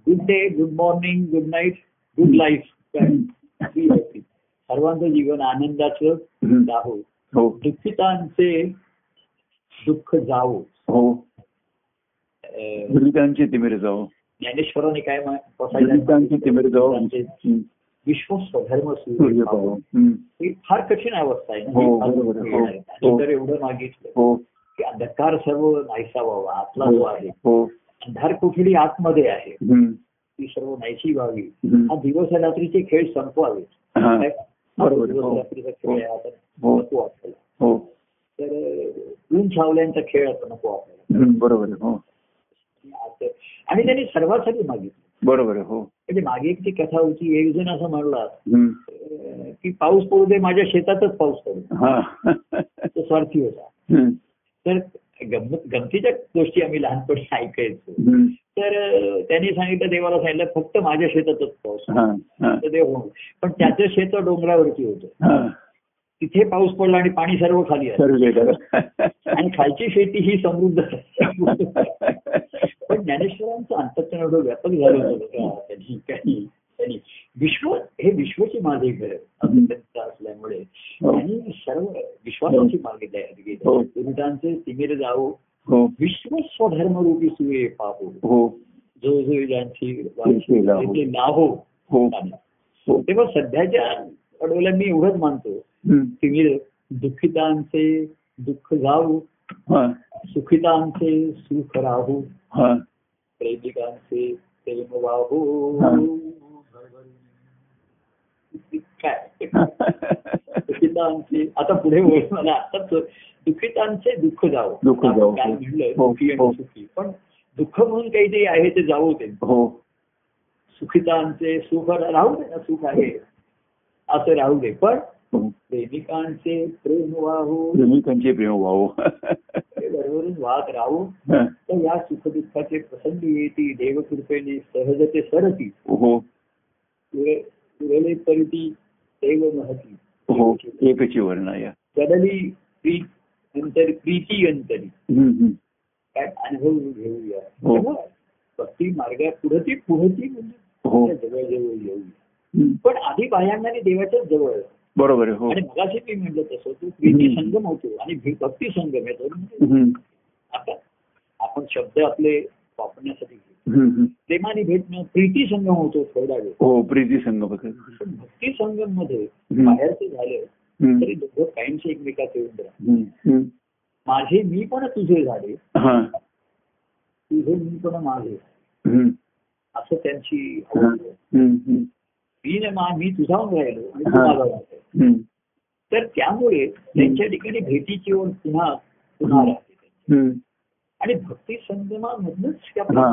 Good day good morning good night good life सर्वांचं जीवन आनंदाचं. जावो. हो. दुःखितांचे दुःख जावो. हो. अं, दुरितांची तिमिर जाओ ज्ञानेश्वरांनी काय हम्म. विश्व स्वधर्म सूर्य. ही फार कठीण अवस्था आहे ना हो, ही. हो. हो. तर एवढं मागितलं. हो. अंधकार सर्व नाहीसा व्हावा आतला जो आहे हो. अंधार कुठली आतमध्ये आहे. ती सर्व नाहीशी व्हावी. हा दिवस रात्रीचे खेळ संपवावे. हा. रात्रीचा खेळ हो. नको आपल्याला. तर ऊन छावल्यांचा खेळ आता नको आपल्याला. बरोबर हो. आणि त्यांनी सर्वांसाठी मागितलं. बरोबर हो. म्हणजे मागे एक ती कथा होती एक जण असं म्हणला की पाऊस पडू दे माझ्या शेतातच पाऊस पडू हा. तो स्वार्थी होता. तर गंमत गमतीच्या गोष्टी आम्ही लहानपणी ऐकायचो. तर त्यांनी सांगितलं देवाला सांगितलं फक्त माझ्या शेतातच पाऊस देव हो पण त्याचं शेत डोंगरावरती होतं. हा. तिथे पाऊस पडला आणि पाणी सर्व खाली आलं. आणि खालची शेती ही समृद्ध. [LAUGHS] पण ज्ञानेश्वरांचं अंतकरण एवढं व्यापक झालं होतं. त्यांनी काही त्यांनी विश्व हे विश्वची माझे घर अंतकरण असल्यामुळे हो. त्यांनी सर्व विश्वासाची मागे हो. गुरुदांचे तिमिर जाओ हो विश्व स्वधर्मरूपी सुये पाहो हो जो जो ज्यांची त्यांची लाहो. ते लाहो हो हो तेव्हा सध्याच्या अडवल्या मी एवढंच मानतो हम्म. तिमिर दुःखितांचे दुःख जाऊ हा. सुखितांचे सुख राहू हा. प्रेमिकांचे प्रेम वाहू हा. काय दुःखितांचे आता पुढे बोल मला आताच दुःखितांचे दुःख जावो. दुःख जावो. काय म्हणलं दुःखी आणि सुखी. पण दुःख म्हणून काही ते आहे ते जावो ते. सुखितांचे सुख राहू दे ना सुख आहे. असं राहू दे. पण प्रेमिकांचे प्रेम वाहू. प्रेमिकांचे प्रेम बरोबरून वाहत राहू. तर या सुखदुःखाचे प्रसंग येती देवकृपेने सहजते सरती. पुरे- पुरले परिती देव महती हो एकची वर्ण या प्रीत अंतरी प्रीती. काय अनुभव घेऊया हो. भक्ती मार्गात पुढती पुढती म्हणजे हो जवळ जवळ येऊया. पण आधी बाह्यांना देवाच्याच जवळ. बरोबर हो आणि मगाशी मी म्हणलं तसं तो प्रीती. संगम होतो आणि भक्ती संगम येतो. आता आपण शब्द आपले वापरण्यासाठी. प्रेमाने भेटणं प्रीती संगम होतो थोडा वेळ. हो प्रीती पण भक्ती संगममध्ये. बाहेरचं झालं तरी दोघं कायमचे एकमेकाचे येऊन. माझे मी पण तुझे झाले. हा. तुझे मी पण माझे असं त्यांची. मी न मा मी तुझा राहिलो आणि तू. माझा तर त्यामुळे त्यांच्या ठिकाणी भेटीची ओढ पुन्हा पुन्हा राहते. आणि भक्ती संगमामधूनच त्या हा.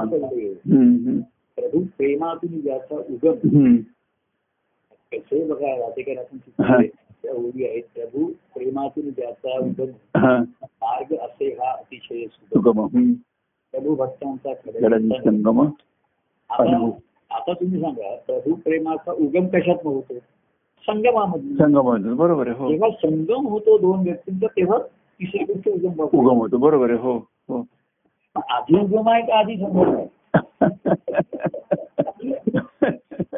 प्रभू प्रेमातून ज्याचा उगम। हम्म. कसे बघा आपण हा. त्या ओळी आहेत प्रभू प्रेमातून ज्याचा उगम। मार्ग असे हा अतिशय सुगम। हम्म. प्रभू भक्तांचा संगम आता तुम्ही सांगा प्रभू प्रेमाचा उगम कशात होतो? संगमामधून. संगम बरोबर आहे जेव्हा संगम होतो दोन व्यक्तींचा तेव्हा तिसरी गोष्ट उगम उगम होतो बरोबर आहे हो हो. आधी उगम आहे का आधी संगम आहे [LAUGHS]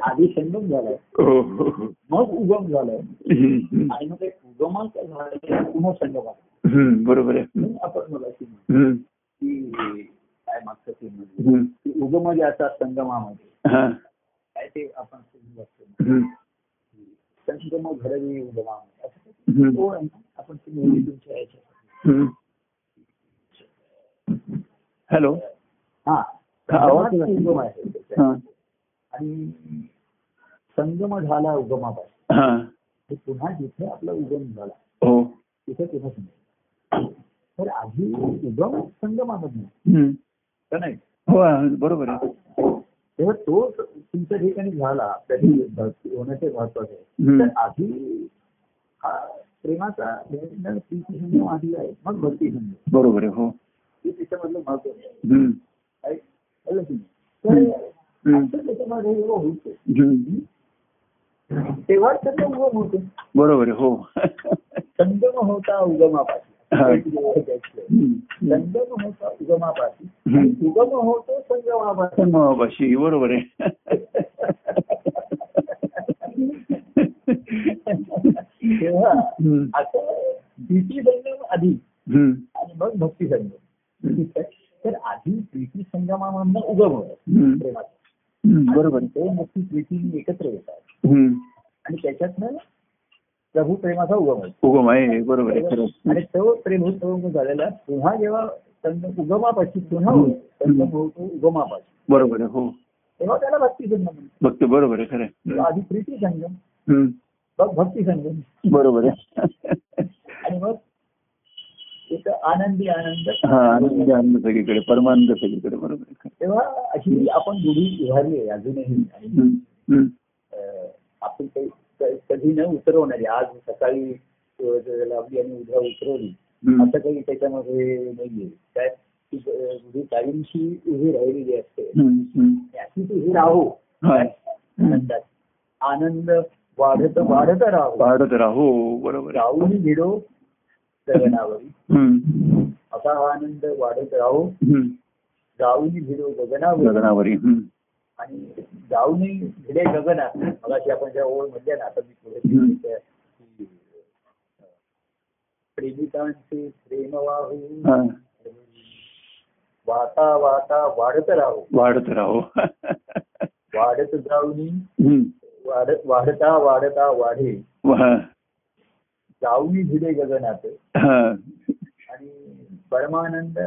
आधी संगम झालाय हो. मग उगम झालाय. आणि मग उगमांत झालं पुन्हा संगम आहे बरोबर आहे. आपण मला की काय मागचं ते म्हणजे उगम जे असतात संगमामध्ये. काय ते आपण संगम घडवी उगमामध्ये. असं आहे ना. आपण ती नेहमी तुमच्या हम्म. हॅलो. हा. उगम आहे. हा. आणि संगम झाला उगमापासून. पुन्हा जिथे आपला उगम झाला. हो. तिथे पुन्हा संगम. तर आधी उगम संगमामधून. का नाही? हो बरोबर आहे. तेव्हा तो तुमच्या ठिकाणी झाला. त्याची होण्याचे महत्त्वाचे आहे. तर आधी हा प्रेमाचा संगम आधी आहे. मग भक्ती संगम. बरोबर आहे हो. हे त्याच्यामधलं महत्त्व त्याच्यामध्ये. तेव्हाच त्याचं उगम होतो. बरोबर आहे हो. संगम होता. हम्म. संगम होता. आणि उगम होतो संगमापासून संगमापाशी बरोबर आहे. तेव्हा. असं प्रीती संगम आधी. आणि मग भक्ती संगम? तर आधी प्रीती संगमामधनं हम्म. प्रेमाचं. हम्म. बरोबर. ते नक्की प्रीती एकत्र येतात. हम्म. आणि त्याच्यातनं प्रभू प्रेमाचा उगम उगम आहे बरोबर आणि तो प्रेम उगम झालेला पुन्हा जेव्हा उगमापाशी पुन्हा होतो उगमापाशी. बरोबर हो. तेव्हा त्याला भक्ती संगम बघते बरोबर आहे खरं आधी प्रीती संगम. मग भक्ती संगम बरोबर आहे. आणि मग आनंदी आनंद हा आनंद आनंद सगळीकडे परमानंद सगळीकडे बरोबर. तेव्हा अशी आपण रूढी उभारली आहे अजूनही आपण काही कधी न उतरवणारी आज सकाळी लावली आणि उद्या उतरवली. असं काही त्याच्यामध्ये नाहीये. काय ती कायमशी उभी राहिलेली असते. त्याची उभी राहो. आनंद वाढत वाढत राहो. वाढत राहो बरोबर राहून भिडो गगनावरी. असा हा आनंद वाढत राहो. जाऊन भिडो गगनावरी गगनावरी. आणि जाऊनही भिडे गगनात मगाशी आपण ज्या ओळ म्हणल्या ना आता मी पुढे प्रेमिकांचे प्रेम वाहू. वाता वाता वाढत राहो वाढत राहो वाढत जाऊनी. वाढत वाढता वाढता वाढे. जाऊनी भिडे गगनात. आणि परमानंद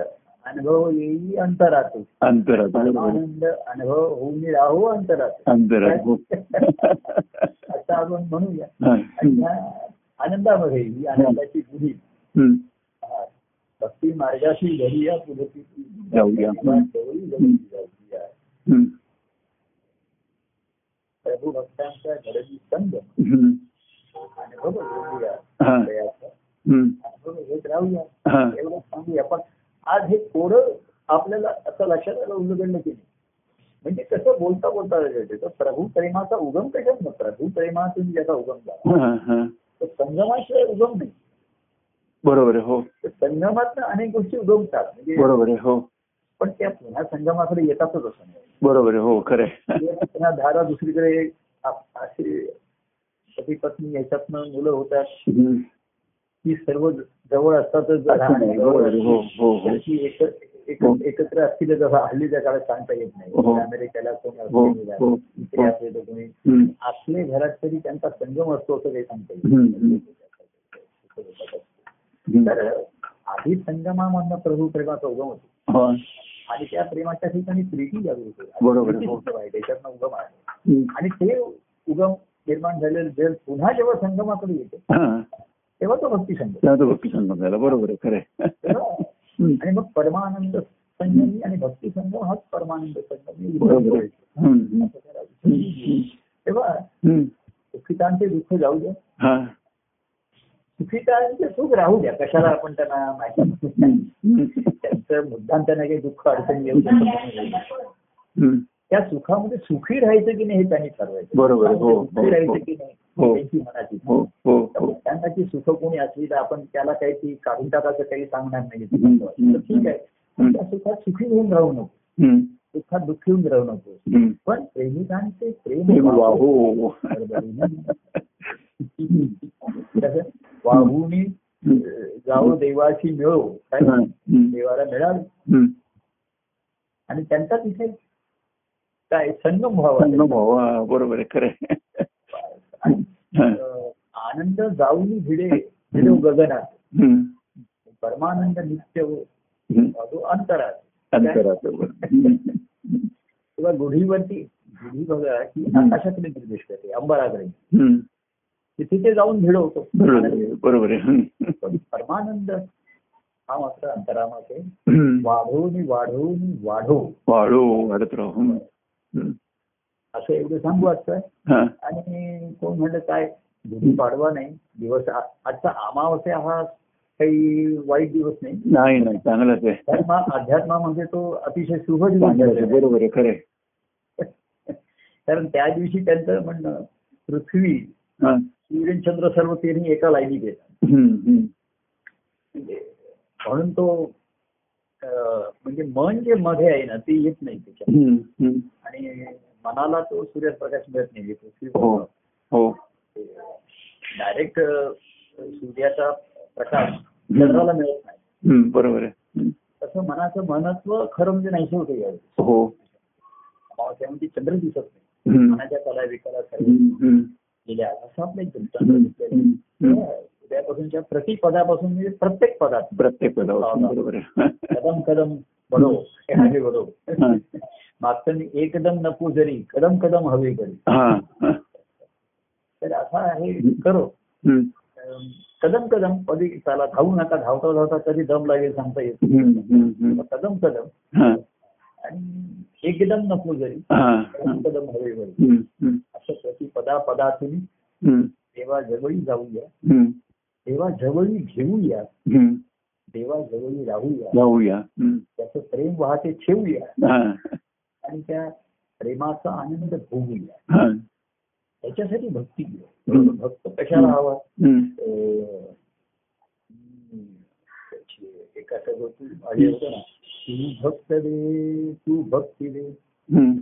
अनुभव येई अंतरात अंतरात. परमानंद अनुभव होऊन राहो अंतरात अंतरात हो. [LAUGHS] असं आपण म्हणूया. आणि आनंदामध्ये ही आनंदाची हम्म. भक्ती मार्गाशी घडूया पुढे जाऊया. जाऊया. प्रभू भक्तांचा घडवी संग हम्म. अनुभव घेऊया हा. दयाचा. हम्म. अनुभव घेत राहूया हा. एवढं सांगूया पण आज हे थोडं आपल्याला असं लक्षात आलं उलगडलं की म्हणजे कसं बोलता बोलता तर प्रभू प्रेमाचा उगम कशात ना प्रभू प्रेमातून ज्याचा उगम झाला. तर संगमाशिवाय उगम नाही बरोबर आहे हो तर संगमातनं अनेक गोष्टी उगमतात म्हणजे बरोबर आहे हो पण त्या पुन्हा संगमाकडे येतातच असं नाही बरोबर आहे हो खरं [LAUGHS] पुन्हा धारा दुसरीकडे असे पती पत्नी याच्यातनं मुलं होतात. ती सर्व जवळ असतातच. हो हो हो त्याची एक एक-. एकत्र असतील जसं हल्लीच्या काळात सांगता येत नाही. अमेरिकेला कोणी असले तर. असले घरात तरी त्यांचा संगम असतो असं काही सांगता हम्म. तर आधी संगमामधनं प्रभू प्रेमाचा उगम होतो. आणि त्या प्रेमाच्या ठिकाणी प्रीती जागृत होते. बरोबर त्याच्यातनं उगम आहे. आणि ते उगम निर्माण झालेलं जल पुन्हा जेव्हा संगमाकडे येते हा. तेव्हा तो भक्ती संगम भक्ती संगम झाला बरोबर आहे खरं. [LAUGHS] आणि मग परमानंद संगमी आणि भक्ती संगम हाच परमानंद संगमी. तेव्हा. सुखितांचे दुःख जाऊ द्या. सुखितांचे सुख राहू द्या कशाला आपण त्यांना माहिती. त्यांचं मुद्दाम त्यांना काही दुःख अडचण येऊ शकत. त्या सुखामध्ये सुखी राहायचं की नाही हे त्यांनी ठरवायचं बरोबर सुखी राहायचं की नाही. त्यांची मनाची त्यांना ती सुख कोणी असली तर आपण त्याला काही ती काढून टाकायचं काही सांगणार नाही हम्म. ठीक आहे त्या सुखात सुखी होऊन राहू नको हम्म. सुखात दुःखी होऊन राहू नको हम्म. पण प्रेमिकांचे प्रेम वाहो. वाहो. कसं? अं, जाओ देवाची मिळो काय हम्म. देवाला मिळाल हम्म. आणि त्यांचा तिथे काय संगम व्हावा संगम व्हावा बरोबर आहे खरं हा. आनंद जाऊन भिडे भिडो गगनात हम्म. परमानंद नित्य हो हम्म. अधो अंतरात अंतरात. किंवा गुढीवरती गुढी बघा की. आकाशाकडे निर्देश करते अंबराकडे. तिथे ते जाऊन भिडवतो बरोबर आहे परमानंद हा मात्र अंतरामध्ये. वाढवून वाढवून वाढव वाढो वाढत राहू. असं एवढं सांगू वाटतं हा. आणि कोण म्हणलं काय पाडवा नाही दिवस आजचा अमावस्या हा काही वाईट दिवस नाही नाही नाही चांगलंच आहे धर्मा अध्यात्मामध्ये तो अतिशय शुभ. बरोबर आहे खरं कारण त्या दिवशी त्यांचं म्हणणं पृथ्वी. सूर्यचंद्र सर्व तिन्ही एका हम्म. हम्म. म्हणजे म्हणून तो म्हणजे मन जे मध्ये आहे ना ते येत नाही त्याच्यात. आणि मनाला तो सूर्यप्रकाश मिळत नाही पृथ्वी हो हो डायरेक्ट सूर्याचा प्रकाश चंद्राला मिळत नाही. बरोबर आहे. तसं मनाचं मनत्व खरं म्हणजे नाहीसं होतं हो अमावस्यामध्ये चंद्र दिसत नाही. मनाच्या कला विकला. गेल्या असं आपलं एक चंद्र हम्म. दिसतंय. हम्म. उद्यापासूनच्या प्रति पदापासून म्हणजे प्रत्येक पदात प्रत्येक पदावर बरोबर कदम कदम बडो हे बडो. मागचं मी एकदम नको जरी कदम कदम हवे करी. तर असा आहे करो कदम कदम कधी त्याला धावू नका धावता धावता कधी दम लागेल सांगता येत. कदम कदम. आणि एकदम नको जरी. कदम कदम हवे करी. असं प्रति पदा पदातून. देवा जवळी जाऊया हम्म. देवा जवळी घेऊया हम्म. देवा जवळी राहूया जाऊया हम्म. त्याचं प्रेम वाहते ठेवूया हा. आणि त्या प्रेमाचा आनंद भोगूया हा. त्याच्यासाठी भक्ती हम्म. घेऊ भक्त कशाला हवा हम्म. अं, हम्म, त्याची एक असं होतं हे होतं ना तू भक्त दे तू भक्ती दे हम्म.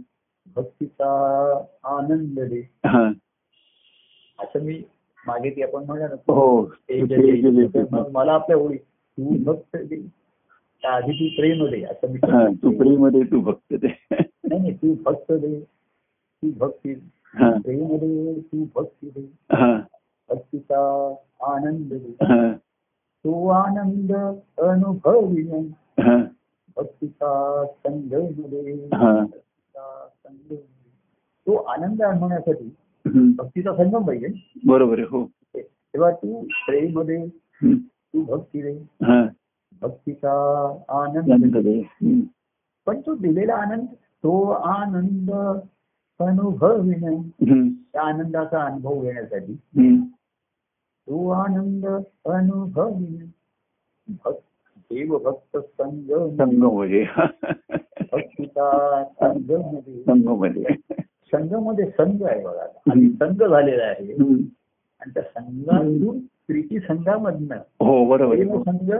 भक्तीचा आनंद दे हा. असं मी मागे ती आपण म्हणा ना हो मला आपल्या ओळी तू भक्त दे आधी तू प्रेम दे असं मी तू प्रेममध्ये तू भक्त ते नाही नाही तू भक्त दे तू भक्ती. प्रेम दे तू भक्ती दे हा. भक्तीचा आनंद दे. तो आनंद अनुभविणे हा. भक्तीचा संगम दे हा. दे. तो आनंद अनुभवण्यासाठी. भक्तीचा संगम पाहिजे. बरोबर आहे हो. तेव्हा तू प्रेम दे. तू भक्ती दे. हा. भक्तीचा आनंद दे. पण तो दिलेला आनंद तो आनंद अनुभविणे हम्म. त्या आनंदाचा अनुभव घेण्यासाठी. तो आनंद अनुभविणे भक्त देव भक्त संगम संगममध्ये भक्तीचा संगम संगममध्ये संघमध्ये संघ आहे बघा. आणि संघ झालेला आहे. आणि त्या संघातून प्रीती संघामधनं हो बरोबर संघ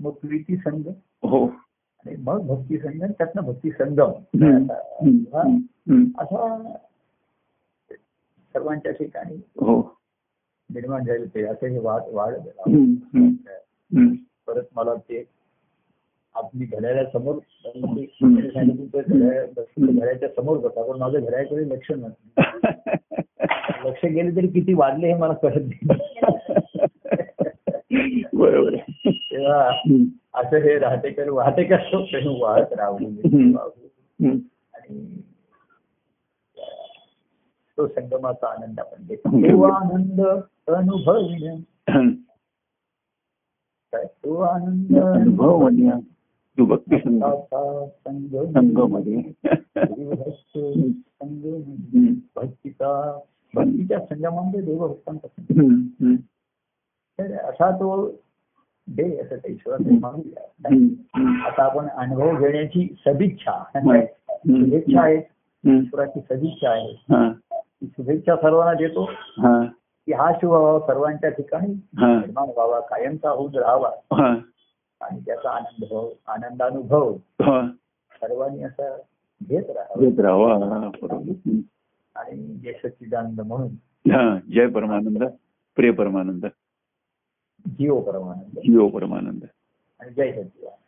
मग प्रीती संघ. हो. आणि मग भक्ती संघ आणि त्यातनं भक्ती संगम. हा. असा सर्वांच्या ठिकाणी हो. निर्माण झाले ते असं हे वाढ वाढ. परत मला ते आपली घड्याळ्यासमोर घड्याळ्याच्या समोर बसा. पण माझं घड्याळ्याकडे लक्ष नसतं [LAUGHS] लक्ष गेले तरी किती वाढले हे मला कळत नाही. [LAUGHS] बरोबर. तेव्हा. असं हे राहतेकर वाहतेकर वाहत राहू हम्म. आणि तो संगमाचा आनंद आपण घेतो. आनंद. काय? तो आनंद अनुभव तू भक्ती संघ संघमध्ये भक्तीचा भक्तीच्या संगमामध्ये देवभक्तांचा तर असा तो दे असं काही मानूया आता आपण अनुभव घेण्याची सदिच्छा शुभेच्छा आहे ईश्वराची सदिच्छा आहे शुभेच्छा सर्वांना देतो की हा शुभ सर्वांच्या ठिकाणी निर्माण व्हावा कायमचा होऊन राहावा आणि त्याचा आनंद भाव आनंदानुभव. सर्वांनी असा घेत घेत राहावा. आणि जे सच्चिदानंद म्हणून. हा जय परमानंद प्रिय परमानंद. जीव परमानंद. जीव परमानंद. आणि जय सच्चिदानंद.